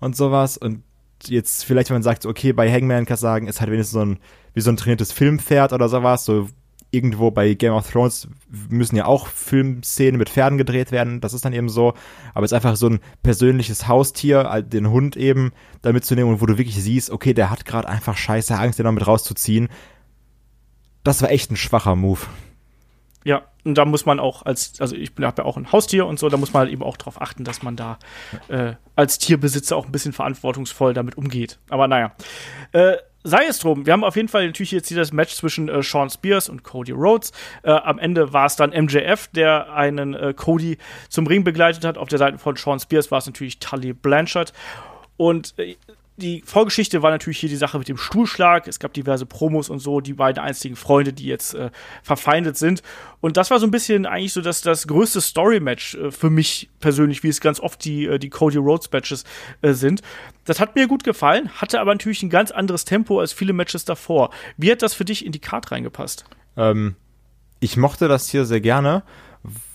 und sowas und jetzt vielleicht, wenn man sagt, okay, bei Hangman kann sagen, ist halt wenigstens so ein, wie so ein trainiertes Filmpferd oder sowas, so irgendwo bei Game of Thrones müssen ja auch Filmszenen mit Pferden gedreht werden, das ist dann eben so, aber es ist einfach so ein persönliches Haustier, äh, den Hund eben, da mitzunehmen und wo du wirklich siehst, okay, der hat gerade einfach scheiße Angst, den noch mit rauszuziehen. Das war echt ein schwacher Move. Ja, und da muss man auch als, also ich habe ja auch ein Haustier und so, da muss man halt eben auch darauf achten, dass man da äh, als Tierbesitzer auch ein bisschen verantwortungsvoll damit umgeht. Aber naja. Äh, sei es drum, wir haben auf jeden Fall natürlich jetzt hier das Match zwischen äh, Sean Spears und Cody Rhodes. Äh, am Ende war es dann MJF, der einen äh, Cody zum Ring begleitet hat. Auf der Seite von Sean Spears war es natürlich Tully Blanchard. Und äh, die Vorgeschichte war natürlich hier die Sache mit dem Stuhlschlag. Es gab diverse Promos und so, die beiden einzigen Freunde, die jetzt äh, verfeindet sind. Und das war so ein bisschen eigentlich so das, das größte Story-Match äh, für mich persönlich, wie es ganz oft die, äh, die Cody Rhodes-Matches äh, sind. Das hat mir gut gefallen, hatte aber natürlich ein ganz anderes Tempo als viele Matches davor. Wie hat das für dich in die Card reingepasst? Ähm, ich mochte das hier sehr gerne,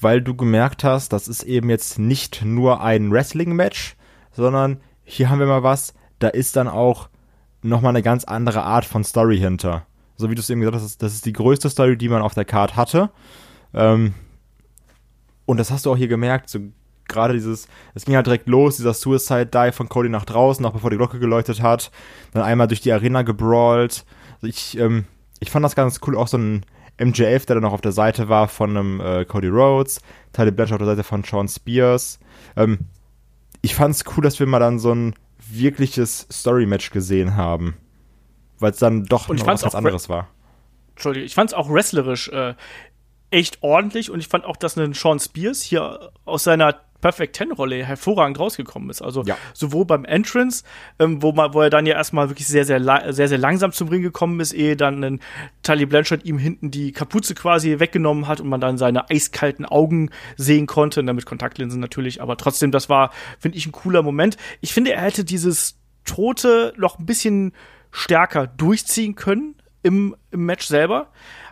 weil du gemerkt hast, das ist eben jetzt nicht nur ein Wrestling-Match, sondern hier haben wir mal was, da ist dann auch nochmal eine ganz andere Art von Story hinter. So wie du es eben gesagt hast, das ist, die größte Story, die man auf der Card hatte. Ähm, und das hast du auch hier gemerkt, so gerade dieses, es ging halt direkt los, dieser Suicide Dive von Cody nach draußen, noch bevor die Glocke geleuchtet hat, dann einmal durch die Arena gebrawlt. Also ich, ähm, ich fand das ganz cool, auch so ein MJF, der dann noch auf der Seite war von einem äh, Cody Rhodes, Tyler Blanchard auf der Seite von Sean Spears. Ähm, ich fand's cool, dass wir mal dann so ein wirkliches Story-Match gesehen haben. Weil es dann doch noch was anderes war. Entschuldige, ich fand es auch wrestlerisch äh, echt ordentlich und ich fand auch, dass ein Sean Spears hier aus seiner Perfect Ten Rolle hervorragend rausgekommen ist. Also Ja. sowohl beim Entrance, ähm, wo man, wo er dann ja erstmal wirklich sehr, sehr, sehr, sehr langsam zum Ring gekommen ist, ehe dann ein Tully Blanchard ihm hinten die Kapuze quasi weggenommen hat und man dann seine eiskalten Augen sehen konnte, und mit Kontaktlinsen natürlich, aber trotzdem, das war, finde ich, ein cooler Moment. Ich finde, er hätte dieses Tote noch ein bisschen stärker durchziehen können im, im Match selber.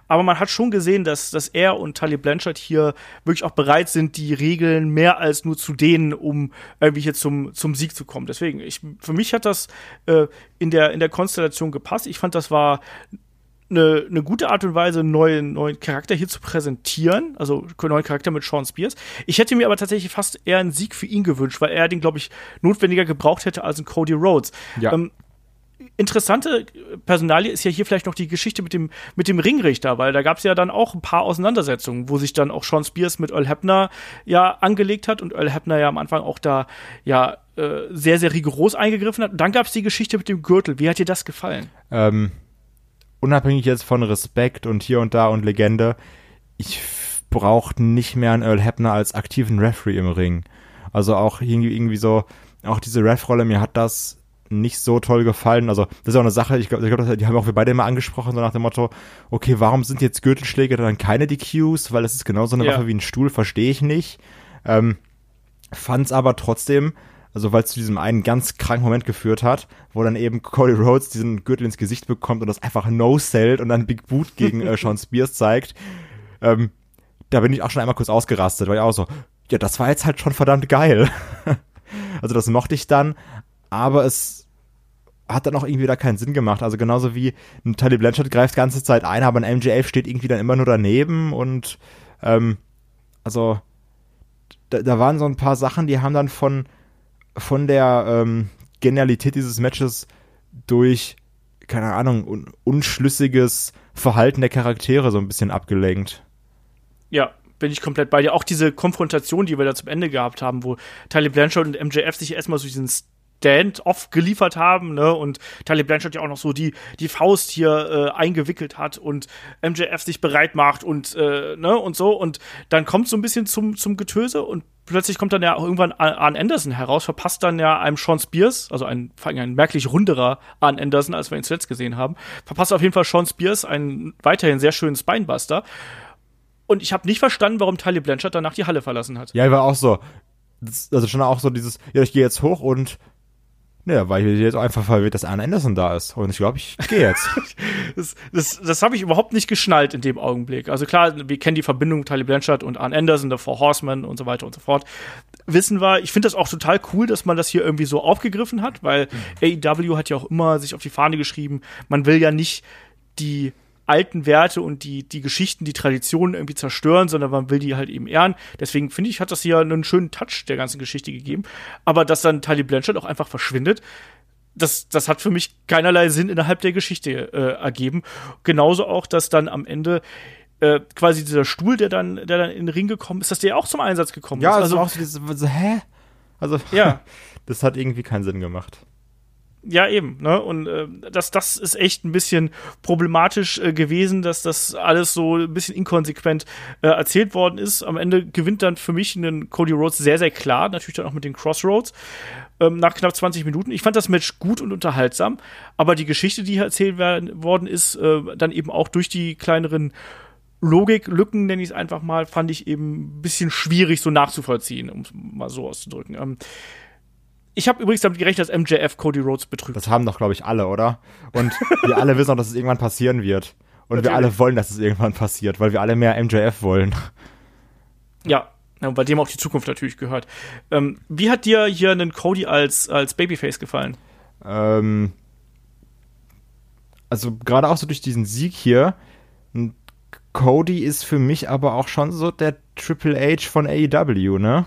Aber man hat schon gesehen, dass, dass er und Tully Blanchard hier wirklich auch bereit sind, die Regeln mehr als nur zu dehnen, um irgendwie hier zum, zum Sieg zu kommen. Deswegen, ich, für mich hat das äh, in, der, in der Konstellation gepasst. Ich fand, das war eine, eine gute Art und Weise, einen neuen, neuen Charakter hier zu präsentieren. Also einen neuen Charakter mit Sean Spears. Ich hätte mir aber tatsächlich fast eher einen Sieg für ihn gewünscht, weil er den, glaube ich, notwendiger gebraucht hätte als ein Cody Rhodes. Ja. Ähm, interessante Personalie ist ja hier vielleicht noch die Geschichte mit dem, mit dem Ringrichter, weil da gab es ja dann auch ein paar Auseinandersetzungen, wo sich dann auch Sean Spears mit Earl Hebner ja angelegt hat und Earl Hebner ja am Anfang auch da ja äh, sehr, sehr rigoros eingegriffen hat. Und dann gab es die Geschichte mit dem Gürtel. Wie hat dir das gefallen? Ähm, unabhängig jetzt von Respekt und hier und da und Legende, ich brauche nicht mehr einen Earl Hebner als aktiven Referee im Ring. Also auch irgendwie so, auch diese Ref-Rolle, mir hat das nicht so toll gefallen. Also, das ist auch eine Sache, ich glaube, glaub, die haben auch wir beide immer angesprochen, so nach dem Motto, okay, warum sind jetzt Gürtelschläge dann keine DQs? Weil es ist genauso eine Ja. Waffe wie ein Stuhl, verstehe ich nicht. Ähm, fand's aber trotzdem, also weil es zu diesem einen ganz kranken Moment geführt hat, wo dann eben Cody Rhodes diesen Gürtel ins Gesicht bekommt und das einfach no-sellt und dann Big Boot gegen äh, Sean Spears zeigt. Ähm, da bin ich auch schon einmal kurz ausgerastet, weil ich auch so, ja, das war jetzt halt schon verdammt geil. also das mochte ich dann, aber es hat dann auch irgendwie da keinen Sinn gemacht. Also genauso wie ein Tully Blanchard greift die ganze Zeit ein, aber ein MJF steht irgendwie dann immer nur daneben und ähm, also da, da waren so ein paar Sachen, die haben dann von, von der ähm, Genialität dieses Matches durch keine Ahnung, un unschlüssiges Verhalten der Charaktere so ein bisschen abgelenkt. Ja, bin ich komplett bei dir. Auch diese Konfrontation, die wir da zum Ende gehabt haben, wo Tyler Blanchard und MJF sich erstmal so diesen Stand-off geliefert haben, ne? Und Tyler Blanchard ja auch noch so die, die Faust hier äh, eingewickelt hat und MJF sich bereit macht und, äh, ne, und so. Und dann kommt so ein bisschen zum, zum Getöse und plötzlich kommt dann ja auch irgendwann Arn Anderson heraus, verpasst dann ja einem Sean Spears, also ein, ein merklich runderer Arn Anderson, als wir ihn zuletzt gesehen haben, verpasst auf jeden Fall Sean Spears einen weiterhin sehr schönen Spinebuster. Und ich habe nicht verstanden, warum Tyler Blanchard danach die Halle verlassen hat. Ja, war auch so. Das, also schon auch so dieses, ja, ich gehe jetzt hoch und ja, weil hier jetzt einfach verwirrt, dass Arn Anderson da ist. Und ich glaube, ich gehe jetzt. das das, das habe ich überhaupt nicht geschnallt in dem Augenblick. Also klar, wir kennen die Verbindung Tyler Blanchard und Arn Anderson, der Four Horsemen und so weiter und so fort. Wissen wir, ich finde das auch total cool, dass man das hier irgendwie so aufgegriffen hat, weil mhm. AEW hat ja auch immer sich auf die Fahne geschrieben, man will ja nicht die alten Werte und die, die Geschichten, die Traditionen irgendwie zerstören, sondern man will die halt eben ehren. Deswegen finde ich, hat das hier einen schönen Touch der ganzen Geschichte gegeben. Aber dass dann Tali Blanchard auch einfach verschwindet, das, das hat für mich keinerlei Sinn innerhalb der Geschichte äh, ergeben. Genauso auch, dass dann am Ende äh, quasi dieser Stuhl, der dann, der dann in den Ring gekommen ist, dass der auch zum Einsatz gekommen ja, ist. Also auch so dieses, so, hä? Also, ja. das hat irgendwie keinen Sinn gemacht. Ja, eben, ne? Und äh, das, das ist echt ein bisschen problematisch äh, gewesen, dass das alles so ein bisschen inkonsequent äh, erzählt worden ist. Am Ende gewinnt dann für mich einen Cody Rhodes sehr, sehr klar, natürlich dann auch mit den Crossroads. Ähm, nach knapp 20 Minuten. Ich fand das Match gut und unterhaltsam, aber die Geschichte, die hier erzählt werden, worden ist, äh, dann eben auch durch die kleineren Logiklücken, nenne ich es einfach mal, fand ich eben ein bisschen schwierig so nachzuvollziehen, um es mal so auszudrücken. Ähm, ich habe übrigens damit gerechnet, dass MJF Cody Rhodes betrügt. Das haben doch, glaube ich, alle, oder? Und wir alle wissen auch, dass es irgendwann passieren wird. Und Natürlich. wir alle wollen, dass es irgendwann passiert, weil wir alle mehr MJF wollen. Ja, bei dem auch die Zukunft natürlich gehört. Ähm, wie hat dir hier einen Cody als, als Babyface gefallen? Ähm, also gerade auch so durch diesen Sieg hier. Cody ist für mich aber auch schon so der Triple H von AEW, ne?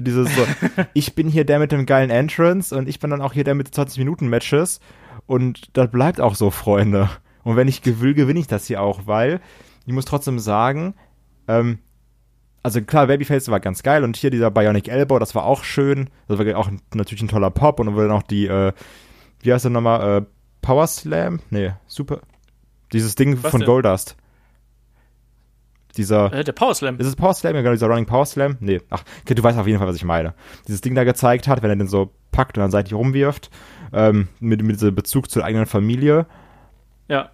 So dieses so, ich bin hier der mit dem geilen Entrance und ich bin dann auch hier der mit 20-Minuten-Matches. Und das bleibt auch so, Freunde. Und wenn ich will, gewinne ich das hier auch, weil ich muss trotzdem sagen, ähm, also klar, Babyface war ganz geil und hier dieser Bionic Elbow, das war auch schön. Das war auch natürlich ein toller Pop und dann wurde noch die, äh, wie heißt der nochmal, äh, Power Slam? Nee, super. Dieses Ding Was von denn? Goldust. Dieser. Äh, der Power Slam. Ist es Power Slam? Genau, dieser Running Power Slam? Nee. Ach, okay, du weißt auf jeden Fall, was ich meine. Dieses Ding da gezeigt hat, wenn er den so packt und dann seitlich rumwirft, ähm, mit, mit diesem Bezug zur eigenen Familie. Ja.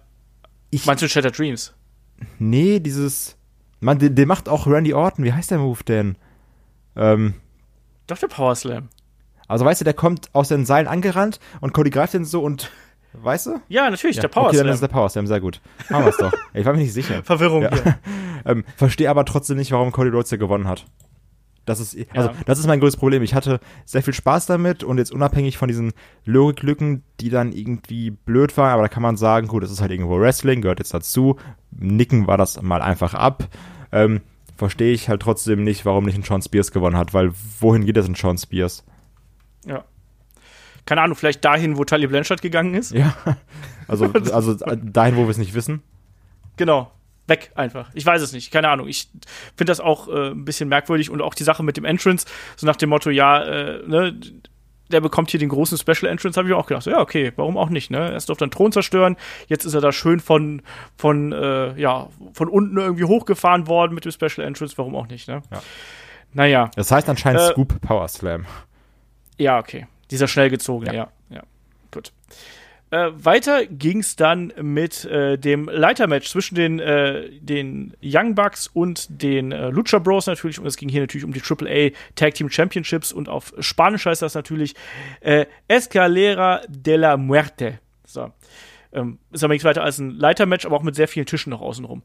Ich, Meinst du Shattered Dreams? Nee, dieses. Man, den, den macht auch Randy Orton. Wie heißt der Move denn? Ähm. Doch, der Power Slam. Also weißt du, der kommt aus den Seilen angerannt und Cody greift den so und Weißt du? Ja, natürlich, ja. der Power Okay, dann ist der Power Slam, sehr gut. Machen wir es doch. Ich war mir nicht sicher. Verwirrung ja. hier. ähm, Verstehe aber trotzdem nicht, warum Cody Rhodes hier gewonnen hat. Das ist, also, ja. das ist mein größtes Problem. Ich hatte sehr viel Spaß damit und jetzt unabhängig von diesen Logiklücken, die dann irgendwie blöd waren, aber da kann man sagen, gut, das ist halt irgendwo Wrestling, gehört jetzt dazu. Nicken war das mal einfach ab. Ähm, verstehe ich halt trotzdem nicht, warum nicht ein Sean Spears gewonnen hat, weil wohin geht das in Sean Spears? Keine Ahnung, vielleicht dahin, wo Tully Blanchard gegangen ist. Ja. Also, also dahin, wo wir es nicht wissen. Genau. Weg einfach. Ich weiß es nicht. Keine Ahnung. Ich finde das auch äh, ein bisschen merkwürdig und auch die Sache mit dem Entrance, so nach dem Motto, ja, äh, ne, der bekommt hier den großen Special Entrance, habe ich auch gedacht, ja, okay, warum auch nicht, ne? Erst durfte den Thron zerstören, jetzt ist er da schön von, von, äh, ja, von unten irgendwie hochgefahren worden mit dem Special Entrance, warum auch nicht, ne? Ja. Naja. Das heißt anscheinend äh, Scoop Power Slam. Ja, okay. Dieser schnell gezogene, ja. ja, ja. Gut. Äh, weiter ging es dann mit äh, dem Leitermatch zwischen den, äh, den Young Bucks und den äh, Lucha Bros natürlich. Und es ging hier natürlich um die AAA Tag Team Championships und auf Spanisch heißt das natürlich äh, Escalera de la Muerte. So. Ähm, ist aber nichts weiter als ein Leitermatch, aber auch mit sehr vielen Tischen noch außenrum.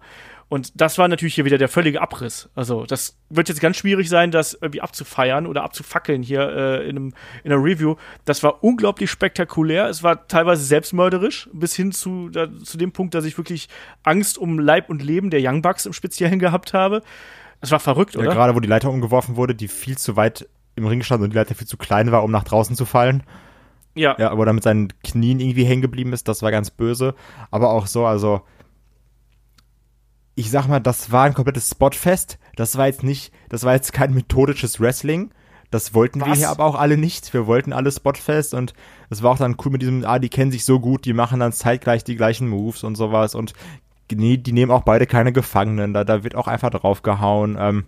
Und das war natürlich hier wieder der völlige Abriss. Also, das wird jetzt ganz schwierig sein, das irgendwie abzufeiern oder abzufackeln hier äh, in, einem, in einer Review. Das war unglaublich spektakulär. Es war teilweise selbstmörderisch, bis hin zu, da, zu dem Punkt, dass ich wirklich Angst um Leib und Leben der Young Bucks im Speziellen gehabt habe. Es war verrückt, oder? Ja, gerade wo die Leiter umgeworfen wurde, die viel zu weit im Ring stand und die Leiter viel zu klein war, um nach draußen zu fallen. Ja. Ja, wo er mit seinen Knien irgendwie hängen geblieben ist, das war ganz böse. Aber auch so, also ich sag mal, das war ein komplettes Spotfest. Das war jetzt nicht, das war jetzt kein methodisches Wrestling. Das wollten wir Was? hier aber auch alle nicht. Wir wollten alle Spotfest und es war auch dann cool mit diesem, ah, die kennen sich so gut, die machen dann zeitgleich die gleichen Moves und sowas und nee, die nehmen auch beide keine Gefangenen. Da, da wird auch einfach draufgehauen. Ähm,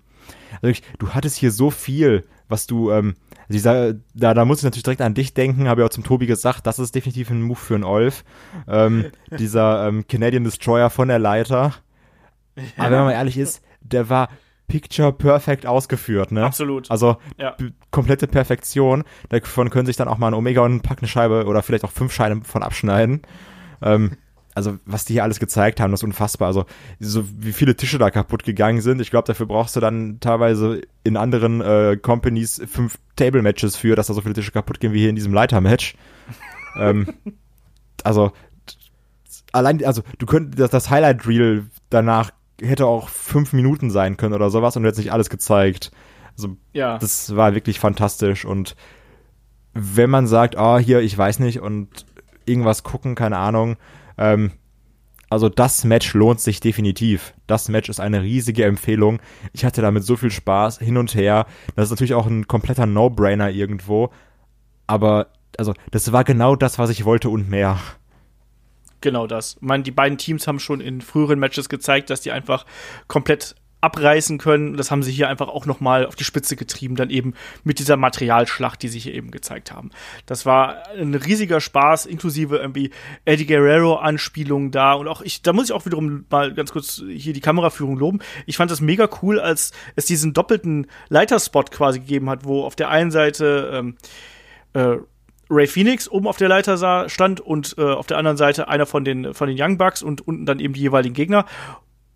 also ich, du hattest hier so viel, was du, ähm, dieser, da, da muss ich natürlich direkt an dich denken, habe ja auch zum Tobi gesagt, das ist definitiv ein Move für einen Olf. Ähm, dieser ähm, Canadian Destroyer von der Leiter. Aber wenn man mal ehrlich ist, der war picture perfect ausgeführt, ne? Absolut. Also Ja. komplette Perfektion. Davon können sich dann auch mal ein Omega und ein Pack eine Scheibe oder vielleicht auch fünf Scheine von abschneiden. Ähm, also was die hier alles gezeigt haben, das ist unfassbar. Also so wie viele Tische da kaputt gegangen sind. Ich glaube, dafür brauchst du dann teilweise in anderen äh, Companies fünf Table Matches für, dass da so viele Tische kaputt gehen wie hier in diesem Leiter-Match. ähm, also allein, also du könntest das, das Highlight Reel danach hätte auch fünf Minuten sein können oder sowas und du hättest nicht alles gezeigt. Also Ja. das war wirklich fantastisch und wenn man sagt, ah, hier, ich weiß nicht und irgendwas gucken, keine Ahnung, ähm, also das Match lohnt sich definitiv. Das Match ist eine riesige Empfehlung. Ich hatte damit so viel Spaß hin und her. Das ist natürlich auch ein kompletter No-Brainer irgendwo, aber also das war genau das, was ich wollte und mehr. Genau das. Ich meine, die beiden Teams haben schon in früheren Matches gezeigt, dass die einfach komplett abreißen können. Das haben sie hier einfach auch noch mal auf die Spitze getrieben, dann eben mit dieser Materialschlacht, die sie hier eben gezeigt haben. Das war ein riesiger Spaß, inklusive irgendwie Eddie Guerrero-Anspielungen da und auch ich, da muss ich auch wiederum mal ganz kurz hier die Kameraführung loben. Ich fand das mega cool, als es diesen doppelten Leiterspot quasi gegeben hat, wo auf der einen Seite ähm, äh, Ray Phoenix oben auf der Leiter sah, stand und äh, auf der anderen Seite einer von den, von den Young Bucks und unten dann eben die jeweiligen Gegner.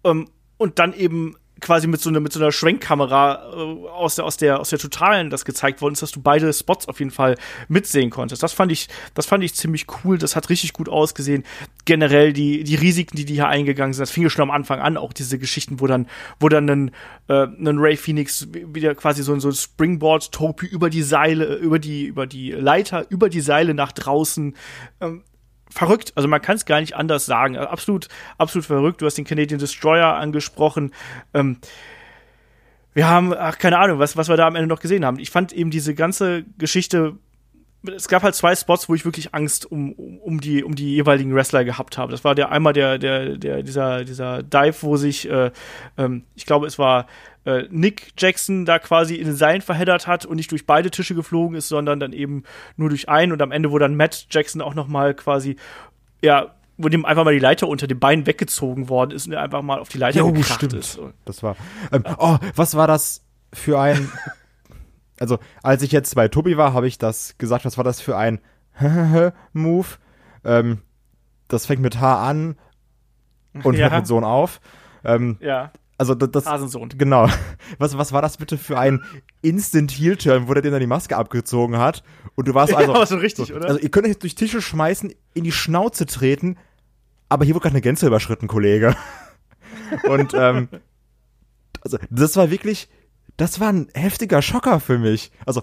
Ähm, und dann eben quasi mit so einer, mit so einer Schwenkkamera äh, aus, der, aus, der, aus der Totalen das gezeigt worden ist, dass du beide Spots auf jeden Fall mitsehen konntest. Das fand ich, das fand ich ziemlich cool. Das hat richtig gut ausgesehen. Generell die, die Risiken, die die hier eingegangen sind, das fing ja schon am Anfang an, auch diese Geschichten, wo dann, wo dann ein, äh, ein Ray Phoenix wieder quasi so, ein- so ein Springboard-Topi über die Seile, über die, über die Leiter, über die Seile nach draußen ähm, verrückt. Also man kann es gar nicht anders sagen. Also Absolut, absolut verrückt. Du hast den Canadian Destroyer angesprochen. Ähm, wir haben, ach, keine Ahnung, was, was wir da am Ende noch gesehen haben. Ich fand eben diese ganze Geschichte, es gab halt zwei Spots, wo ich wirklich Angst um, um, um die, um die jeweiligen Wrestler gehabt habe. Das war der einmal der, der, der, dieser, dieser Dive, wo sich, äh, ähm, ich glaube, es war äh, Nick Jackson da quasi in den Seilen verheddert hat und nicht durch beide Tische geflogen ist, sondern dann eben nur durch einen und am Ende, wo dann Matt Jackson auch noch mal quasi, ja, wo dem einfach mal die Leiter unter den Beinen weggezogen worden ist und er einfach mal auf die Leiter Jo, gekracht ist. Das war. Ähm, oh, was war das für ein. Also, als ich jetzt bei Tobi war, habe ich das gesagt, was war das für ein Move? Ähm, das fängt mit H an und Ja. hört mit Sohn auf. Ähm, Ja, also das, das Hasensohn. genau. Was, was war das bitte für ein Instant Heel Turn, wo der dir dann die Maske abgezogen hat und du warst also ja, so richtig, oder? also ihr könnt euch jetzt durch Tische schmeißen, in die Schnauze treten, aber hier wurde gerade eine Grenze überschritten, Kollege. Und ähm, also das war wirklich, das war ein heftiger Schocker für mich. Also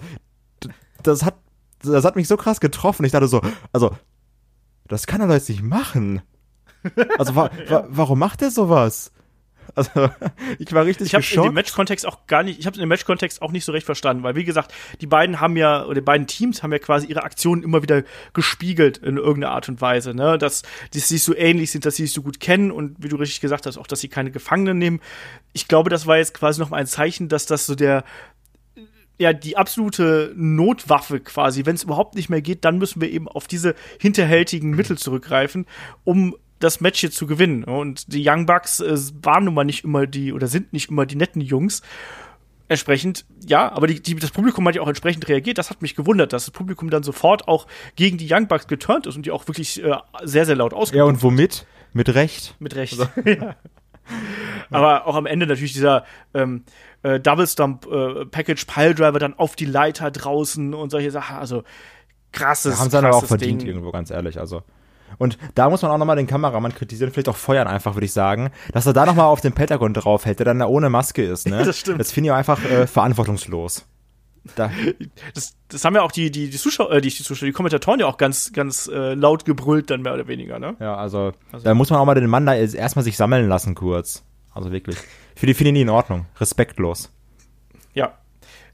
das hat, das hat mich so krass getroffen. Ich dachte so, also das kann er doch jetzt nicht machen. Also wa wa warum macht er sowas? Also ich war richtig ich habe in geschockt. dem Match-Kontext auch gar nicht, ich habe in dem Match-Kontext auch nicht so recht verstanden, weil wie gesagt, die beiden haben ja, oder die beiden Teams haben ja quasi ihre Aktionen immer wieder gespiegelt in irgendeiner Art und Weise, ne, dass die sich so ähnlich sind, dass sie sich so gut kennen und wie du richtig gesagt hast, auch, dass sie keine Gefangenen nehmen. Ich glaube, das war jetzt quasi noch mal ein Zeichen, dass das so der ja, die absolute Notwaffe quasi, wenn es überhaupt nicht mehr geht, dann müssen wir eben auf diese hinterhältigen Mittel zurückgreifen, um das Match hier zu gewinnen. Und die Young Bucks äh, waren nun mal nicht immer die oder sind nicht immer die netten Jungs. Entsprechend, ja, aber die, die, das Publikum hat ja auch entsprechend reagiert. Das hat mich gewundert, dass das Publikum dann sofort auch gegen die Young Bucks geturnt ist und die auch wirklich äh, sehr, sehr laut ja, ausgerufen und womit? Mit Recht. mit Recht. ja. Aber auch am Ende natürlich dieser ähm, äh, Double Stump äh, Package Piledriver dann auf die Leiter draußen und solche Sachen. Also krasses, Ja, haben sie dann aber auch verdient Ding. irgendwo, ganz ehrlich. Also. Und da muss man auch nochmal den Kameramann kritisieren, vielleicht auch feuern einfach, würde ich sagen, dass er da nochmal auf den Pentagon draufhält, der dann da ohne Maske ist, ne? Das stimmt. Das finde ich einfach äh, verantwortungslos. Da, Das, das haben ja auch die, die, die Zuschauer, äh, die, die Zuschauer, die Kommentatoren ja auch ganz, ganz äh, laut gebrüllt, dann mehr oder weniger, ne? ja, also, da muss man auch mal den Mann da erstmal sich sammeln lassen kurz. Also wirklich. Für die finde ich nie in Ordnung. Respektlos. Ja.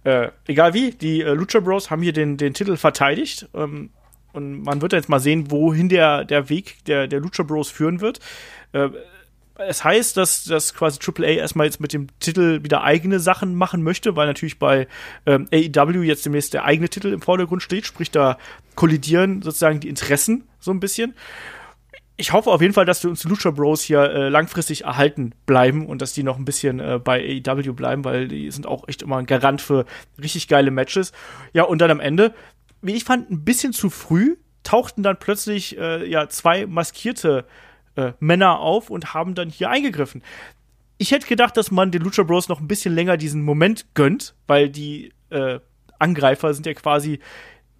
Äh, egal wie, die äh, Lucha Bros haben hier den, den Titel verteidigt. Ähm, und man wird jetzt mal sehen, wohin der, der Weg der, der Lucha Bros führen wird. Äh, es heißt, dass, dass quasi AAA erstmal jetzt mit dem Titel wieder eigene Sachen machen möchte, weil natürlich bei ähm, AEW jetzt demnächst der eigene Titel im Vordergrund steht, sprich da kollidieren sozusagen die Interessen so ein bisschen. Ich hoffe auf jeden Fall, dass wir uns Lucha Bros hier äh, langfristig erhalten bleiben und dass die noch ein bisschen äh, bei AEW bleiben, weil die sind auch echt immer ein Garant für richtig geile Matches. Ja, und dann am Ende, wie ich fand, ein bisschen zu früh tauchten dann plötzlich äh, ja zwei maskierte äh, Männer auf und haben dann hier eingegriffen. Ich hätte gedacht, dass man den Lucha Bros noch ein bisschen länger diesen Moment gönnt, weil die äh, Angreifer sind ja quasi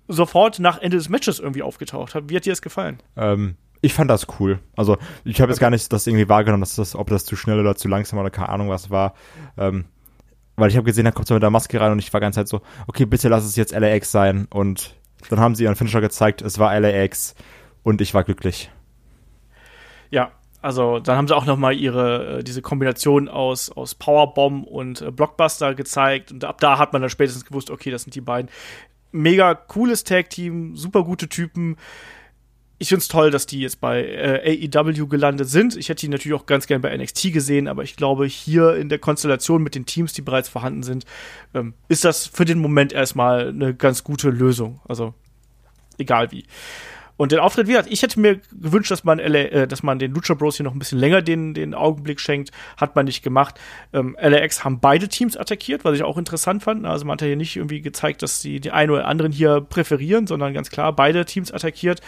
sofort nach Ende des Matches irgendwie aufgetaucht. Wie hat dir das gefallen? Ähm, ich fand das cool. Also, ich habe jetzt gar nicht das irgendwie wahrgenommen, dass das, ob das zu schnell oder zu langsam oder keine Ahnung was war. Ähm, weil ich habe gesehen, da kommt so mit der Maske rein und ich war ganz halt so, okay, bitte lass es jetzt LAX sein. Und dann haben sie ihren Finisher gezeigt, es war LAX und ich war glücklich. Ja, also dann haben sie auch noch mal ihre äh, diese Kombination aus aus Powerbomb und äh, Blockbuster gezeigt und ab da hat man dann spätestens gewusst, okay, das sind die beiden. Mega cooles Tag Team, super gute Typen. Ich find's toll, dass die jetzt bei äh, AEW gelandet sind. Ich hätte die natürlich auch ganz gern bei NXT gesehen, aber ich glaube, hier in der Konstellation mit den Teams, die bereits vorhanden sind, ähm, ist das für den Moment erstmal eine ganz gute Lösung. Also egal wie. Und den Auftritt, wie gesagt, ich hätte mir gewünscht, dass man, LA, äh, dass man den Lucha Bros hier noch ein bisschen länger den, den Augenblick schenkt. Hat man nicht gemacht. Ähm, LAX haben beide Teams attackiert, was ich auch interessant fand. Also man hat ja hier nicht irgendwie gezeigt, dass sie die einen oder anderen hier präferieren, sondern ganz klar beide Teams attackiert.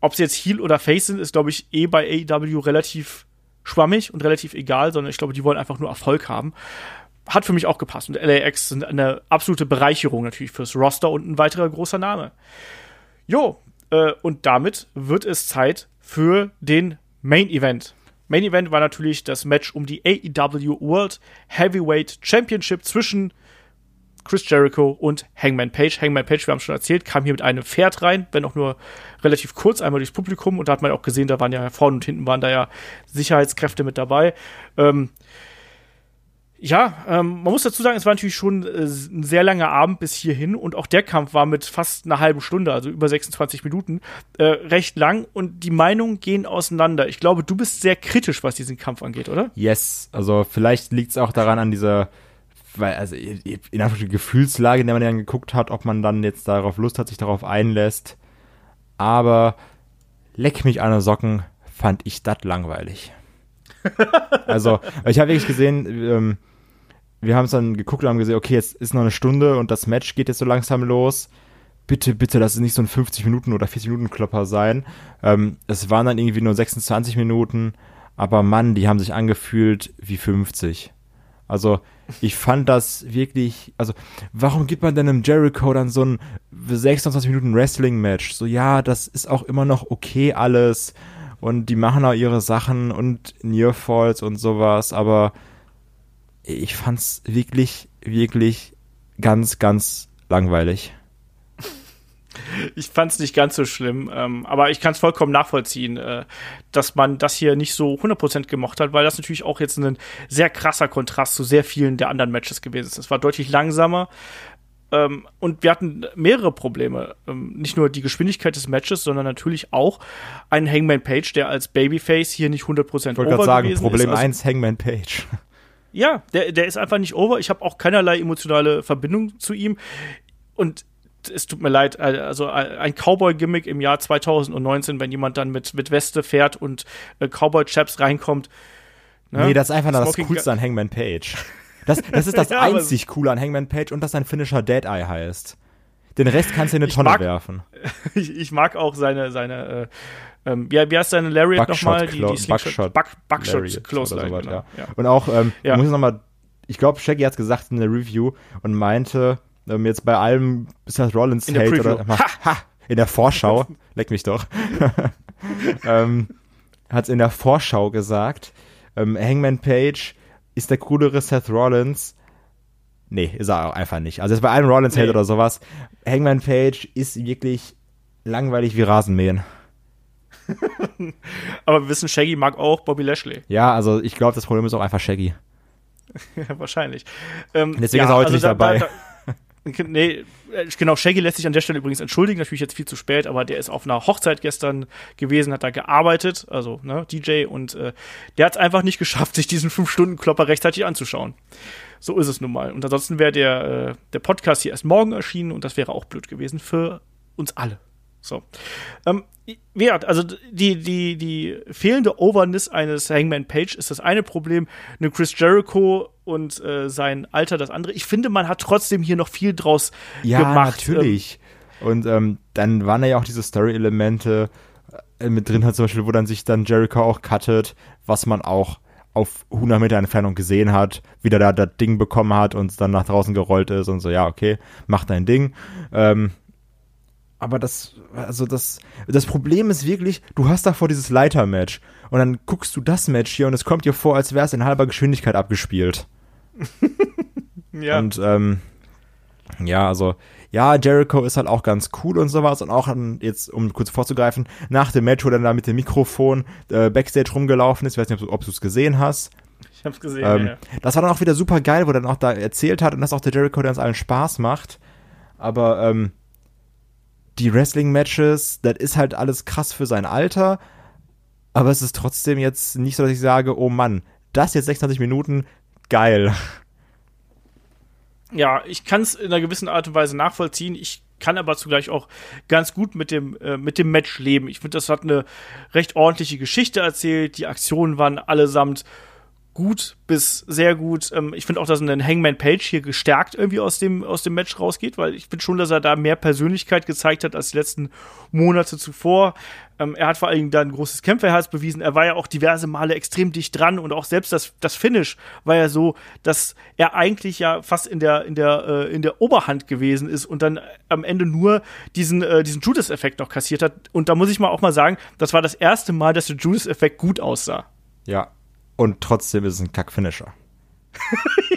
Ob sie jetzt Heel oder Face sind, ist, glaube ich, eh bei AEW relativ schwammig und relativ egal, sondern ich glaube, die wollen einfach nur Erfolg haben. Hat für mich auch gepasst. Und LAX sind eine absolute Bereicherung natürlich fürs Roster und ein weiterer großer Name. Jo, äh, und damit wird es Zeit für den Main Event. Main Event war natürlich das Match um die AEW World Heavyweight Championship zwischen Chris Jericho und Hangman Page. Hangman Page, wir haben schon erzählt, kam hier mit einem Pferd rein, wenn auch nur relativ kurz, einmal durchs Publikum. Und da hat man auch gesehen, da waren ja vorne und hinten waren da ja Sicherheitskräfte mit dabei. Ähm, ja, ähm, man muss dazu sagen, es war natürlich schon äh, ein sehr langer Abend bis hierhin und auch der Kampf war mit fast einer halben Stunde, also über 26 Minuten, äh, recht lang und die Meinungen gehen auseinander. Ich glaube, du bist sehr kritisch, was diesen Kampf angeht, oder? Yes, also vielleicht liegt es auch daran an dieser, weil, also in der Gefühlslage, in der man dann geguckt hat, ob man dann jetzt darauf Lust hat, sich darauf einlässt. Aber leck mich an den Socken, fand ich das langweilig. also, ich habe wirklich gesehen, ähm, wir haben es dann geguckt und haben gesehen, okay, jetzt ist noch eine Stunde und das Match geht jetzt so langsam los. Bitte, bitte, lass es nicht so ein 50 Minuten oder 40 Minuten Klopper sein. Ähm, es waren dann irgendwie nur 26 Minuten, aber Mann, die haben sich angefühlt wie 50. Also, ich fand das wirklich, also, warum gibt man denn einem Jericho dann so ein 26 Minuten Wrestling-Match? So, ja, das ist auch immer noch okay alles und die machen auch ihre Sachen und Nearfalls und sowas, aber ich fand's wirklich, wirklich ganz, ganz langweilig. Ich fand's nicht ganz so schlimm, ähm, aber ich kann es vollkommen nachvollziehen, äh, dass man das hier nicht so 100% gemocht hat, weil das natürlich auch jetzt ein sehr krasser Kontrast zu sehr vielen der anderen Matches gewesen ist. Es war deutlich langsamer, ähm, und wir hatten mehrere Probleme. Ähm, nicht nur die Geschwindigkeit des Matches, sondern natürlich auch einen Hangman Page, der als Babyface hier nicht 100% ich wollte gerade sagen, Problem 1, also, Hangman Page. Ja, der, der ist einfach nicht over. Ich habe auch keinerlei emotionale Verbindung zu ihm. Und es tut mir leid, also ein Cowboy-Gimmick im Jahr 2019, wenn jemand dann mit, mit Weste fährt und äh, Cowboy-Chaps reinkommt. Ne? Nee, das ist einfach nur das Coolste an Hangman Page. Das, das ist das ja, einzig Coole an Hangman Page und dass sein Finisher Dead Eye heißt. Den Rest kannst du in eine Tonne mag, werfen. Ich, ich, mag auch seine, seine äh, ähm, wie, wie heißt seine Lariat nochmal? Die, die Buckshot, Buck, Buckshot Close Line, so genau. ja. Ja. Und auch, ähm, ja. muss ich nochmal, ich glaube, Shaggy hat es gesagt in der Review und meinte, ähm, jetzt bei allem Seth Rollins in Hate oder ha, ha, in der Vorschau, leck mich doch, ähm, hat es in der Vorschau gesagt, ähm, Hangman Page ist der coolere Seth Rollins, Nee, ist er auch einfach nicht. Also jetzt bei einem Rollins Hate Nee. oder sowas. Hangman Page ist wirklich langweilig wie Rasenmähen. Aber wir wissen, Shaggy mag auch Bobby Lashley. Ja, also ich glaube, das Problem ist auch einfach Shaggy. Ja, wahrscheinlich. Ähm, Deswegen ist er heute nicht dabei. da- nee, äh, genau, Shaggy lässt sich an der Stelle übrigens entschuldigen, natürlich jetzt viel zu spät, aber der ist auf einer Hochzeit gestern gewesen, hat da gearbeitet, also ne, DJ, und äh, der hat es einfach nicht geschafft, sich diesen 5-Stunden-Klopper rechtzeitig anzuschauen. So ist es nun mal. Und ansonsten wäre der, äh, der Podcast hier erst morgen erschienen und das wäre auch blöd gewesen für uns alle. So. Ähm, ja, also die, die, die fehlende Overness eines Hangman Page ist das eine Problem. Eine Chris Jericho und äh, sein Alter das andere. Ich finde, man hat trotzdem hier noch viel draus Ja, gemacht. natürlich. Und ähm, dann waren da ja auch diese Story-Elemente äh, mit drin, halt zum Beispiel, wo dann sich dann Jericho auch cuttet, was man auch auf 100 Meter Entfernung gesehen hat, wie der da das Ding bekommen hat und dann nach draußen gerollt ist und so, ja, okay, mach dein Ding. Ähm, aber das, also das, das Problem ist wirklich, du hast davor dieses Leiter-Match und dann guckst du das Match hier und es kommt dir vor, als wäre es in halber Geschwindigkeit abgespielt. Ja. Und ähm, ja, also ja, Jericho ist halt auch ganz cool und sowas und auch ähm, jetzt, um kurz vorzugreifen, nach dem Match, wo er dann da mit dem Mikrofon äh, Backstage rumgelaufen ist, ich weiß nicht, ob du es gesehen hast. ich hab's gesehen. Ähm, ja. Das war dann auch wieder super geil, wo er dann auch da erzählt hat und dass auch der Jericho, der uns allen Spaß macht. Aber ähm, die Wrestling-Matches, das ist halt alles krass für sein Alter. Aber es ist trotzdem jetzt nicht so, dass ich sage, oh Mann, das jetzt 26 Minuten, geil. ja, ich kann es in einer gewissen Art und Weise nachvollziehen. Ich kann aber zugleich auch ganz gut mit dem, äh, mit dem Match leben. Ich finde, das hat eine recht ordentliche Geschichte erzählt. Die Aktionen waren allesamt gut bis sehr gut. Ähm, ich finde auch, dass ein Hangman Page hier gestärkt irgendwie aus dem, aus dem Match rausgeht, weil ich finde schon, dass er da mehr Persönlichkeit gezeigt hat als die letzten Monate zuvor. Ähm, er hat vor allen Dingen da ein großes Kämpferherz bewiesen. Er war ja auch diverse Male extrem dicht dran und auch selbst das, das Finish war ja so, dass er eigentlich ja fast in der, in der, äh, in der Oberhand gewesen ist und dann am Ende nur diesen, äh, diesen Judas-Effekt noch kassiert hat. Und da muss ich mal auch mal sagen, das war das erste Mal, dass der Judas-Effekt gut aussah. Ja. Und trotzdem ist es ein Kack-Finisher.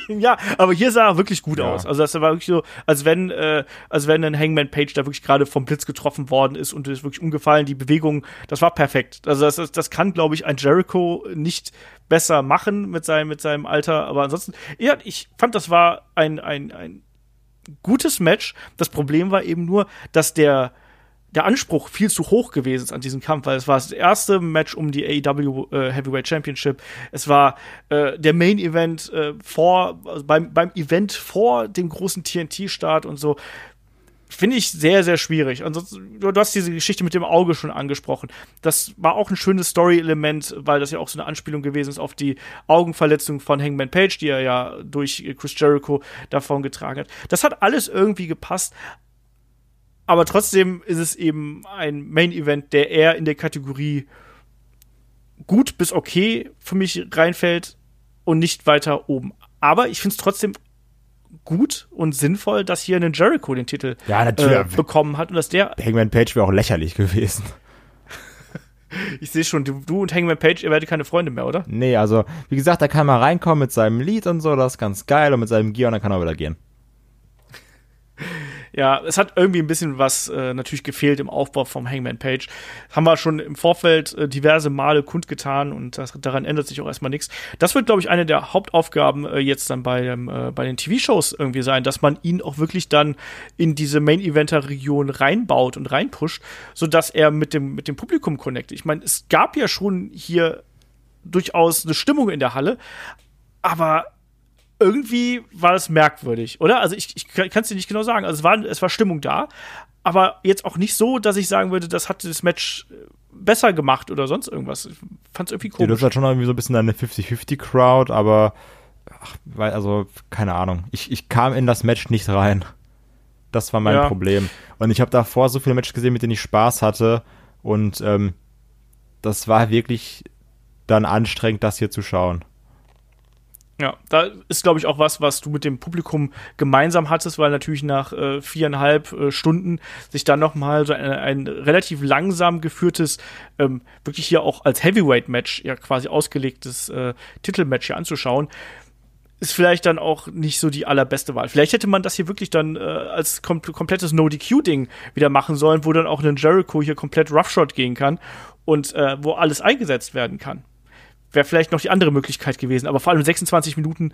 Ja, aber hier sah er wirklich gut Ja. aus. Also das war wirklich so, als wenn, äh, als wenn ein Hangman Page da wirklich gerade vom Blitz getroffen worden ist und ist wirklich umgefallen. Die Bewegung, das war perfekt. Also das, das, das kann, glaube ich, ein Jericho nicht besser machen mit seinem, mit seinem Alter. Aber ansonsten, ja, ich fand, das war ein, ein, ein gutes Match. Das Problem war eben nur, dass der der Anspruch viel zu hoch gewesen ist an diesem Kampf, weil es war das erste Match um die AEW äh, Heavyweight Championship. Es war äh, der Main Event äh, vor, also beim, beim Event vor dem großen TNT-Start und so. Finde ich sehr, sehr schwierig. Ansonsten, du, hast diese Geschichte mit dem Auge schon angesprochen. Das war auch ein schönes Story-Element, weil das ja auch so eine Anspielung gewesen ist auf die Augenverletzung von Hangman Page, die er ja durch Chris Jericho davon getragen hat. Das hat alles irgendwie gepasst, aber trotzdem ist es eben ein Main-Event, der eher in der Kategorie gut bis okay für mich reinfällt und nicht weiter oben. Aber ich finde es trotzdem gut und sinnvoll, dass hier ein Jericho den Titel Ja, äh, bekommen hat und dass der, Hangman Page wäre auch lächerlich gewesen. ich sehe schon, du, du und Hangman Page, ihr werdet keine Freunde mehr, oder? Nee, also, wie gesagt, da kann man reinkommen mit seinem Lied und so, das ist ganz geil und mit seinem Gear und dann kann er wieder gehen. Ja, es hat irgendwie ein bisschen was äh, natürlich gefehlt im Aufbau vom Hangman Page. Haben wir schon im Vorfeld äh, diverse Male kundgetan und das, daran ändert sich auch erstmal nichts. Das wird, glaube ich, eine der Hauptaufgaben äh, jetzt dann bei, dem, äh, bei den TV-Shows irgendwie sein, dass man ihn auch wirklich dann in diese Main-Eventer-Region reinbaut und reinpusht, sodass er mit dem, mit dem Publikum connectet. Ich meine, es gab ja schon hier durchaus eine Stimmung in der Halle, aber irgendwie war es merkwürdig, oder? Also ich, ich kann es dir nicht genau sagen. Also es war, es war Stimmung da, aber jetzt auch nicht so, dass ich sagen würde, das hat das Match äh, besser gemacht oder sonst irgendwas. Ich fand es irgendwie Ja, das komisch. ist halt schon irgendwie so ein bisschen eine 50-50-Crowd, aber ach, weil, also, keine Ahnung. Ich, ich kam in das Match nicht rein. Das war mein Ja. Problem. Und ich habe davor so viele Matches gesehen, mit denen ich Spaß hatte. Und ähm, das war wirklich dann anstrengend, das hier zu schauen. Ja, da ist, glaube ich, auch was, was du mit dem Publikum gemeinsam hattest, weil natürlich nach äh, viereinhalb äh, Stunden sich dann noch mal so ein, ein relativ langsam geführtes, ähm, wirklich hier auch als Heavyweight-Match ja quasi ausgelegtes äh, Titelmatch hier anzuschauen. ist vielleicht dann auch nicht so die allerbeste Wahl. Vielleicht hätte man das hier wirklich dann äh, als kom komplettes No-DQ-Ding wieder machen sollen, wo dann auch ein Jericho hier komplett Roughshot gehen kann und äh, wo alles eingesetzt werden kann. Wäre vielleicht noch die andere Möglichkeit gewesen, aber vor allem 26 Minuten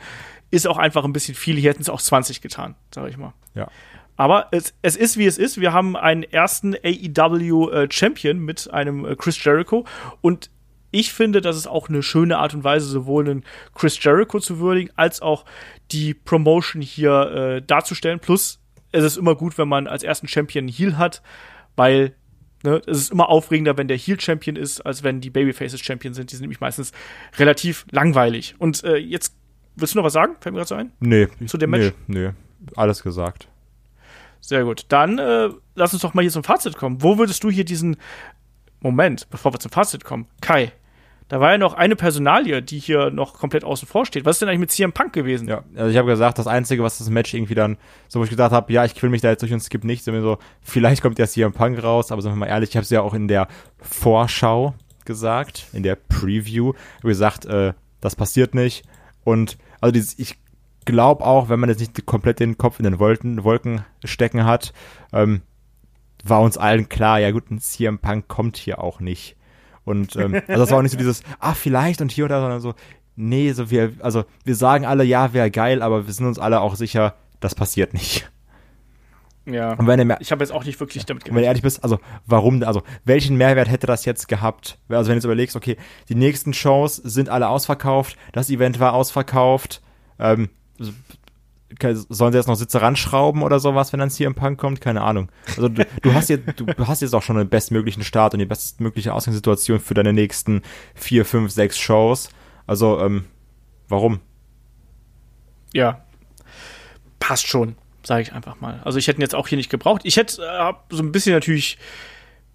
ist auch einfach ein bisschen viel. Hier hätten es auch 20 getan, sage ich mal. Ja. Aber es, es ist, wie es ist. Wir haben einen ersten AEW äh, Champion mit einem äh, Chris Jericho und ich finde, das ist auch eine schöne Art und Weise, sowohl einen Chris Jericho zu würdigen, als auch die Promotion hier äh, darzustellen. Plus, es ist immer gut, wenn man als ersten Champion einen Heal hat, weil ne, es ist immer aufregender, wenn der Heal-Champion ist, als wenn die Babyfaces Champion sind. Die sind nämlich meistens relativ langweilig. Und äh, jetzt, willst du noch was sagen? Fällt mir gerade so ein? Nee. Zu dem Match? Nee, nee. Alles gesagt. Sehr gut. Dann äh, lass uns doch mal hier zum Fazit kommen. Wo würdest du hier diesen Moment, bevor wir zum Fazit kommen, Kai, da war ja noch eine Personalie, die hier noch komplett außen vor steht. Was ist denn eigentlich mit CM Punk gewesen? Ja, also ich habe gesagt, das Einzige, was das Match irgendwie dann, so wo ich gesagt habe, ja, ich will mich da jetzt durch und skip nicht, sind wir so, vielleicht kommt ja CM Punk raus, aber sagen wir mal ehrlich, ich habe es ja auch in der Vorschau gesagt, in der Preview, gesagt, äh, das passiert nicht. Und also dieses, ich glaube auch, wenn man jetzt nicht komplett den Kopf in den Wolken, Wolken stecken hat, ähm, war uns allen klar, ja gut, ein CM Punk kommt hier auch nicht. Und ähm, also das war auch nicht so dieses, ah, vielleicht und hier oder da, sondern so, nee, so wir, also wir sagen alle, ja, wäre geil, aber wir sind uns alle auch sicher, das passiert nicht. Ja. Und wenn er, ich habe jetzt auch nicht wirklich damit wenn du ehrlich bist, also warum, also welchen Mehrwert hätte das jetzt gehabt? Also wenn du jetzt überlegst, okay, die nächsten Shows sind alle ausverkauft, das Event war ausverkauft, ähm, sollen sie jetzt noch Sitze ranschrauben oder sowas, wenn dann CM Punk kommt? Keine Ahnung. Also du, du hast jetzt, du hast jetzt auch schon den bestmöglichen Start und die bestmögliche Ausgangssituation für deine nächsten vier, fünf, sechs Shows. Also, ähm, warum? Ja. Passt schon, sage ich einfach mal. Also ich hätte ihn jetzt auch hier nicht gebraucht. Ich hätte äh, so ein bisschen natürlich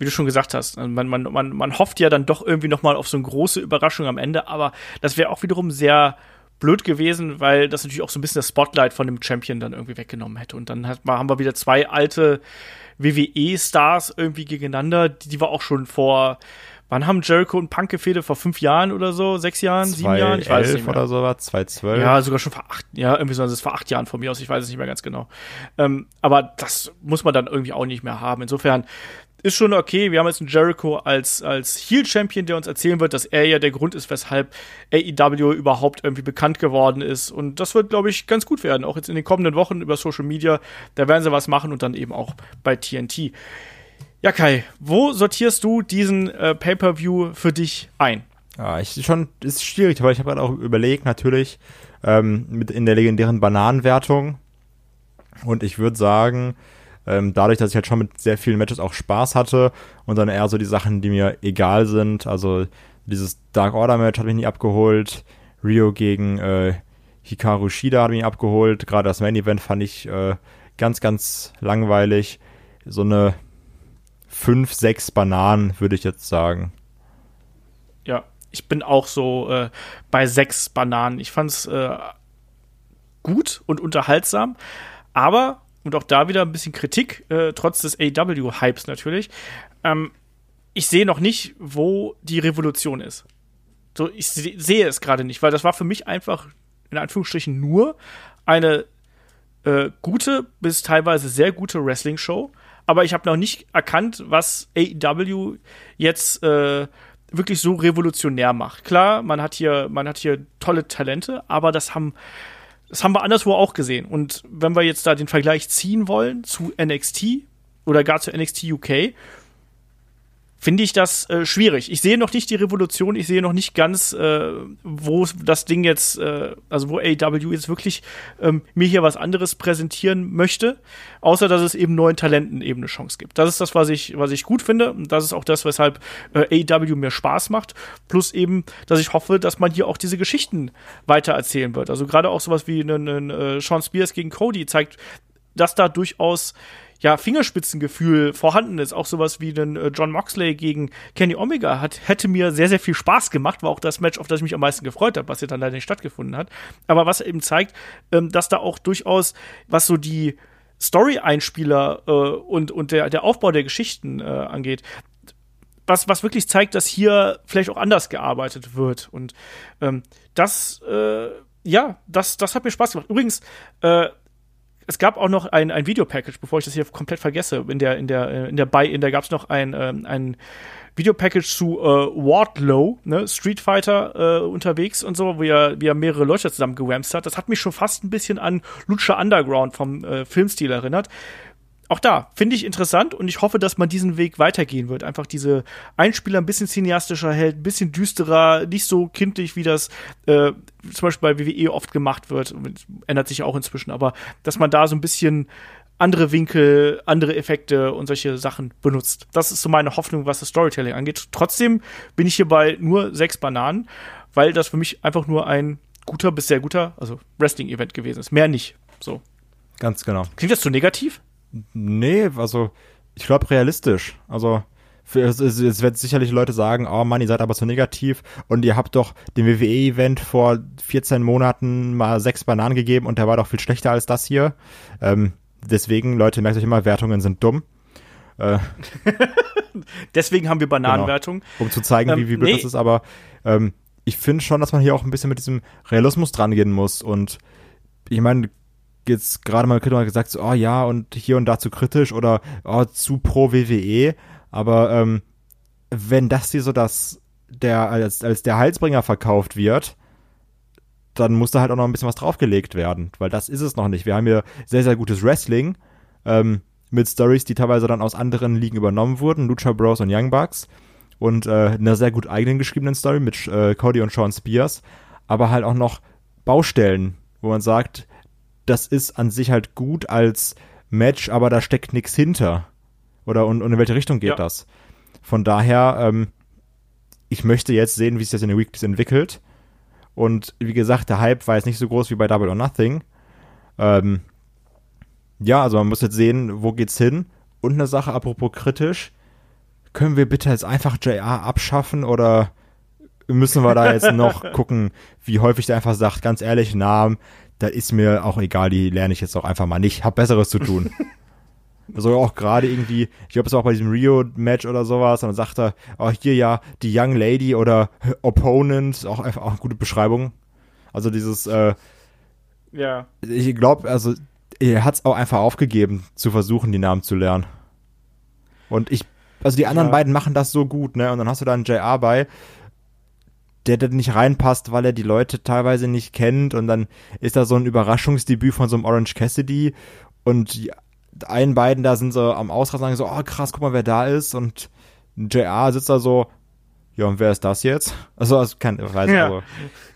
wie du schon gesagt hast, man, man, man, man hofft ja dann doch irgendwie noch mal auf so eine große Überraschung am Ende, aber das wäre auch wiederum sehr blöd gewesen, weil das natürlich auch so ein bisschen das Spotlight von dem Champion dann irgendwie weggenommen hätte. Und dann hat, haben wir wieder zwei alte WWE-Stars irgendwie gegeneinander, die, die war auch schon vor, wann haben Jericho und Punk gefehlt? Vor fünf Jahren oder so? Sechs Jahren? Sieben Jahren? Ich weiß es nicht mehr. oder sowas? 2012? Ja, sogar schon vor acht, ja, irgendwie so, das ist vor acht Jahren von mir aus, ich weiß es nicht mehr ganz genau. Ähm, aber das muss man dann irgendwie auch nicht mehr haben. Insofern ist schon okay. Wir haben jetzt einen Jericho als, als Heel-Champion, der uns erzählen wird, dass er ja der Grund ist, weshalb AEW überhaupt irgendwie bekannt geworden ist. Und das wird, glaube ich, ganz gut werden. Auch jetzt in den kommenden Wochen über Social Media. Da werden sie was machen und dann eben auch bei TNT. Ja, Kai, wo sortierst du diesen äh, Pay-Per-View für dich ein? Ja, ich schon, ist schwierig, weil ich habe gerade auch überlegt, natürlich, ähm, mit in der legendären Bananenwertung. Und ich würde sagen, ähm, dadurch, dass ich halt schon mit sehr vielen Matches auch Spaß hatte und dann eher so die Sachen, die mir egal sind, also dieses Dark Order Match hat mich nie abgeholt, Rio gegen äh, Hikaru Shida hat mich abgeholt, gerade das Main Event fand ich äh, ganz, ganz langweilig. So eine 5, 6 Bananen, würde ich jetzt sagen. Ja, ich bin auch so äh, bei 6 Bananen. Ich fand es äh, gut und unterhaltsam, aber und auch da wieder ein bisschen Kritik, äh, trotz des AW-Hypes natürlich. Ähm, ich sehe noch nicht, wo die Revolution ist. So, ich se sehe es gerade nicht, weil das war für mich einfach in Anführungsstrichen nur eine äh, gute bis teilweise sehr gute Wrestling-Show. Aber ich habe noch nicht erkannt, was AEW jetzt äh, wirklich so revolutionär macht. Klar, man hat hier, man hat hier tolle Talente, aber das haben das haben wir anderswo auch gesehen. Und wenn wir jetzt da den Vergleich ziehen wollen zu NXT oder gar zu NXT UK, finde ich das äh, schwierig. Ich sehe noch nicht die Revolution, ich sehe noch nicht ganz, äh, wo das Ding jetzt, äh, also wo AEW jetzt wirklich ähm, mir hier was anderes präsentieren möchte, außer dass es eben neuen Talenten eben eine Chance gibt. Das ist das, was ich, was ich gut finde und das ist auch das, weshalb äh, AEW mir Spaß macht. Plus eben, dass ich hoffe, dass man hier auch diese Geschichten weiter erzählen wird. Also gerade auch sowas wie ein, ein äh, Sean Spears gegen Cody zeigt, dass da durchaus ja, Fingerspitzengefühl vorhanden ist. Auch sowas wie ein äh, John Moxley gegen Kenny Omega hat, hätte mir sehr, sehr viel Spaß gemacht, war auch das Match, auf das ich mich am meisten gefreut habe, was ja dann leider nicht stattgefunden hat. Aber was eben zeigt, ähm, dass da auch durchaus, was so die Story-Einspieler äh, und, und der, der Aufbau der Geschichten äh, angeht, was, was wirklich zeigt, dass hier vielleicht auch anders gearbeitet wird. Und ähm, das äh, ja, das, das hat mir Spaß gemacht. Übrigens, äh, es gab auch noch ein, ein Videopackage, bevor ich das hier komplett vergesse. In der, in der, äh, in der Buy, in der gab es noch ein, ähm, ein Videopackage zu äh, Wardlow, ne, Street Fighter äh, unterwegs und so, wo er, wie er mehrere Leute zusammen gewamst hat. Das hat mich schon fast ein bisschen an Lucha Underground vom äh, Filmstil erinnert auch da finde ich interessant und ich hoffe, dass man diesen Weg weitergehen wird. Einfach diese Einspieler ein bisschen cineastischer hält, ein bisschen düsterer, nicht so kindlich, wie das äh, zum Beispiel bei WWE oft gemacht wird. Ändert sich ja auch inzwischen, aber dass man da so ein bisschen andere Winkel, andere Effekte und solche Sachen benutzt. Das ist so meine Hoffnung, was das Storytelling angeht. Trotzdem bin ich hier bei nur sechs Bananen, weil das für mich einfach nur ein guter bis sehr guter, also Wrestling-Event gewesen ist. Mehr nicht. So. Ganz genau. Klingt das zu negativ? Nee, also ich glaube realistisch. Also es, es, es wird sicherlich Leute sagen, oh Mann, ihr seid aber so negativ und ihr habt doch dem WWE-Event vor 14 Monaten mal sechs Bananen gegeben und der war doch viel schlechter als das hier. Ähm, deswegen, Leute, merkt euch immer, Wertungen sind dumm. Äh, deswegen haben wir Bananenwertung. Genau, um zu zeigen, ähm, wie, wie blöd nee. das ist, aber ähm, ich finde schon, dass man hier auch ein bisschen mit diesem Realismus drangehen muss und ich meine, jetzt gerade mal gesagt, so, oh ja, und hier und da zu kritisch oder oh, zu pro WWE, aber ähm, wenn das hier so das der als, als der Heilsbringer verkauft wird, dann muss da halt auch noch ein bisschen was draufgelegt werden, weil das ist es noch nicht. Wir haben hier sehr, sehr gutes Wrestling ähm, mit Stories, die teilweise dann aus anderen Ligen übernommen wurden, Lucha Bros und Young Bucks und äh, einer sehr gut eigenen geschriebenen Story mit äh, Cody und Sean Spears, aber halt auch noch Baustellen, wo man sagt, das ist an sich halt gut als Match, aber da steckt nichts hinter. Oder und, und, in welche Richtung geht ja. das? Von daher, ähm, ich möchte jetzt sehen, wie sich das in den Weeklies entwickelt. Und wie gesagt, der Hype war jetzt nicht so groß wie bei Double or Nothing. Ähm, ja, also man muss jetzt sehen, wo geht's hin. Und eine Sache, apropos kritisch, können wir bitte jetzt einfach JR abschaffen oder müssen wir da jetzt noch gucken, wie häufig der einfach sagt, ganz ehrlich, Namen, da ist mir auch egal, die lerne ich jetzt auch einfach mal nicht. Hab Besseres zu tun. also auch gerade irgendwie, ich glaube, es war auch bei diesem Rio-Match oder sowas, und dann sagt er, oh, hier ja, die Young Lady oder Opponent, auch einfach auch eine gute Beschreibung. Also dieses, äh, ja. Ich glaube, also er hat es auch einfach aufgegeben, zu versuchen, die Namen zu lernen. Und ich, also die anderen ja. beiden machen das so gut, ne? Und dann hast du da einen JR bei, der da nicht reinpasst, weil er die Leute teilweise nicht kennt und dann ist da so ein Überraschungsdebüt von so einem Orange Cassidy und die einen beiden da sind so am Ausrasten sagen so, oh krass, guck mal, wer da ist und JR sitzt da so, ja, und wer ist das jetzt? Also, also kein, weiß, ja. also,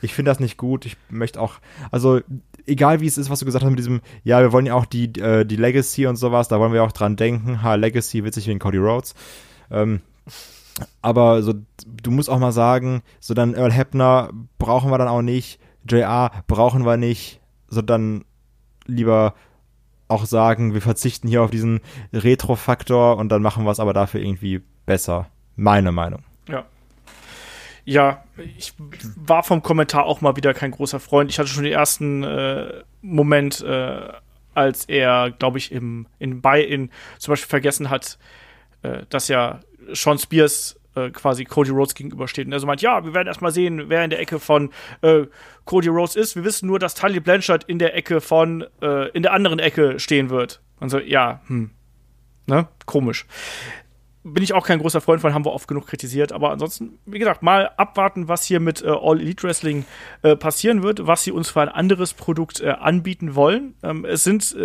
ich finde das nicht gut. Ich möchte auch, also, egal wie es ist, was du gesagt hast mit diesem, ja, wir wollen ja auch die, äh, die Legacy und sowas, da wollen wir auch dran denken. Ha, Legacy witzig wie in Cody Rhodes. Ähm, aber so, du musst auch mal sagen, so dann Earl Hepner brauchen wir dann auch nicht, JR brauchen wir nicht, so dann lieber auch sagen, wir verzichten hier auf diesen Retro-Faktor und dann machen wir es aber dafür irgendwie besser. Meine Meinung. Ja. Ja, ich war vom Kommentar auch mal wieder kein großer Freund. Ich hatte schon den ersten äh, Moment, äh, als er, glaube ich, im, in bei in zum Beispiel vergessen hat, äh, dass ja Sean Spears äh, quasi Cody Rhodes gegenübersteht. Und er so meint, ja, wir werden erstmal sehen, wer in der Ecke von äh, Cody Rhodes ist. Wir wissen nur, dass Tully Blanchard in der Ecke von, äh, in der anderen Ecke stehen wird. Und so, ja, hm. Ne? Komisch. Bin ich auch kein großer Freund von, haben wir oft genug kritisiert. Aber ansonsten, wie gesagt, mal abwarten, was hier mit äh, All Elite Wrestling äh, passieren wird, was sie uns für ein anderes Produkt äh, anbieten wollen. Ähm, es sind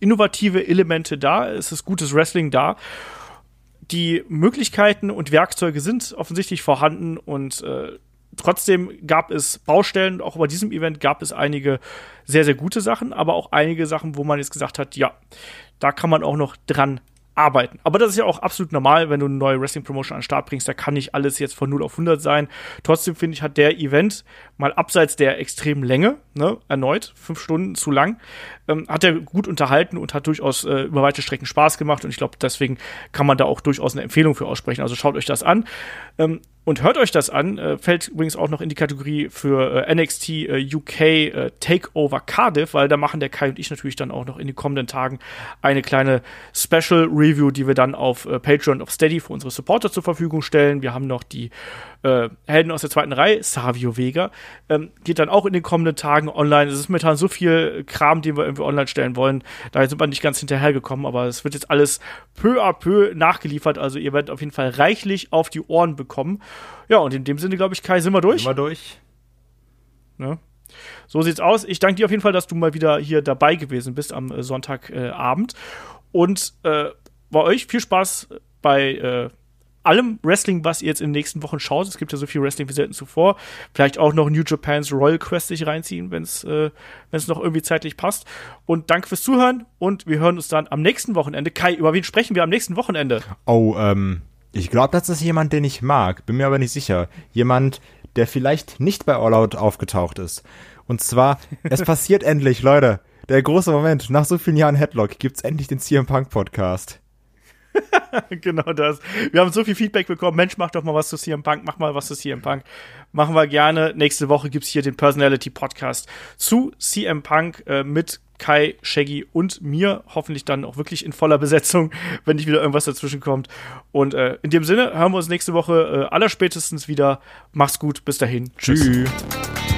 innovative Elemente da, es ist gutes Wrestling da die Möglichkeiten und Werkzeuge sind offensichtlich vorhanden und äh, trotzdem gab es Baustellen. Auch bei diesem Event gab es einige sehr, sehr gute Sachen, aber auch einige Sachen, wo man jetzt gesagt hat, ja, da kann man auch noch dran arbeiten. Aber das ist ja auch absolut normal, wenn du eine neue Wrestling-Promotion an den Start bringst. Da kann nicht alles jetzt von 0 auf 100 sein. Trotzdem finde ich, hat der Event mal abseits der extremen Länge, ne, erneut, fünf Stunden zu lang, ähm, hat er gut unterhalten und hat durchaus äh, über weite Strecken Spaß gemacht. Und ich glaube, deswegen kann man da auch durchaus eine Empfehlung für aussprechen. Also schaut euch das an. Ähm, Und hört euch das an. Äh, fällt übrigens auch noch in die Kategorie für äh, NXT äh, UK äh, Takeover Cardiff, weil da machen der Kai und ich natürlich dann auch noch in den kommenden Tagen eine kleine Special Review, die wir dann auf äh, Patreon auf Steady für unsere Supporter zur Verfügung stellen. Wir haben noch die äh, Helden aus der zweiten Reihe, Savio Vega, ähm, geht dann auch in den kommenden Tagen online. Es ist momentan so viel Kram, den wir irgendwie online stellen wollen. Da sind wir nicht ganz hinterhergekommen, aber es wird jetzt alles peu à peu nachgeliefert. Also ihr werdet auf jeden Fall reichlich auf die Ohren bekommen. Ja, und in dem Sinne, glaube ich, Kai, sind wir durch. Sind wir durch. Ne? So sieht's aus. Ich danke dir auf jeden Fall, dass du mal wieder hier dabei gewesen bist am äh, Sonntagabend. und äh, bei euch viel Spaß bei äh, allem Wrestling, was ihr jetzt in den nächsten Wochen schaut. Es gibt ja so viel Wrestling wie selten zuvor. Vielleicht auch noch New Japans Royal Quest sich reinziehen, wenn es äh, noch irgendwie zeitlich passt. Und danke fürs Zuhören und wir hören uns dann am nächsten Wochenende. Kai, über wen sprechen wir am nächsten Wochenende? Oh, ähm, ich glaube, das ist jemand, den ich mag. Bin mir aber nicht sicher. Jemand, der vielleicht nicht bei All Out aufgetaucht ist. Und zwar, es passiert endlich, Leute. Der große Moment. Nach so vielen Jahren Headlock gibt's endlich den CM Punk Podcast. genau das. Wir haben so viel Feedback bekommen. Mensch, mach doch mal was zu CM Punk, mach mal was zu CM Punk. Machen wir gerne. Nächste Woche gibt's hier den Personality Podcast zu CM Punk äh, mit Kai, Shaggy und mir. Hoffentlich dann auch wirklich in voller Besetzung, wenn nicht wieder irgendwas dazwischen kommt. Und äh, in dem Sinne hören wir uns nächste Woche äh, allerspätestens wieder. Mach's gut. Bis dahin. Tschüss. Tschüss.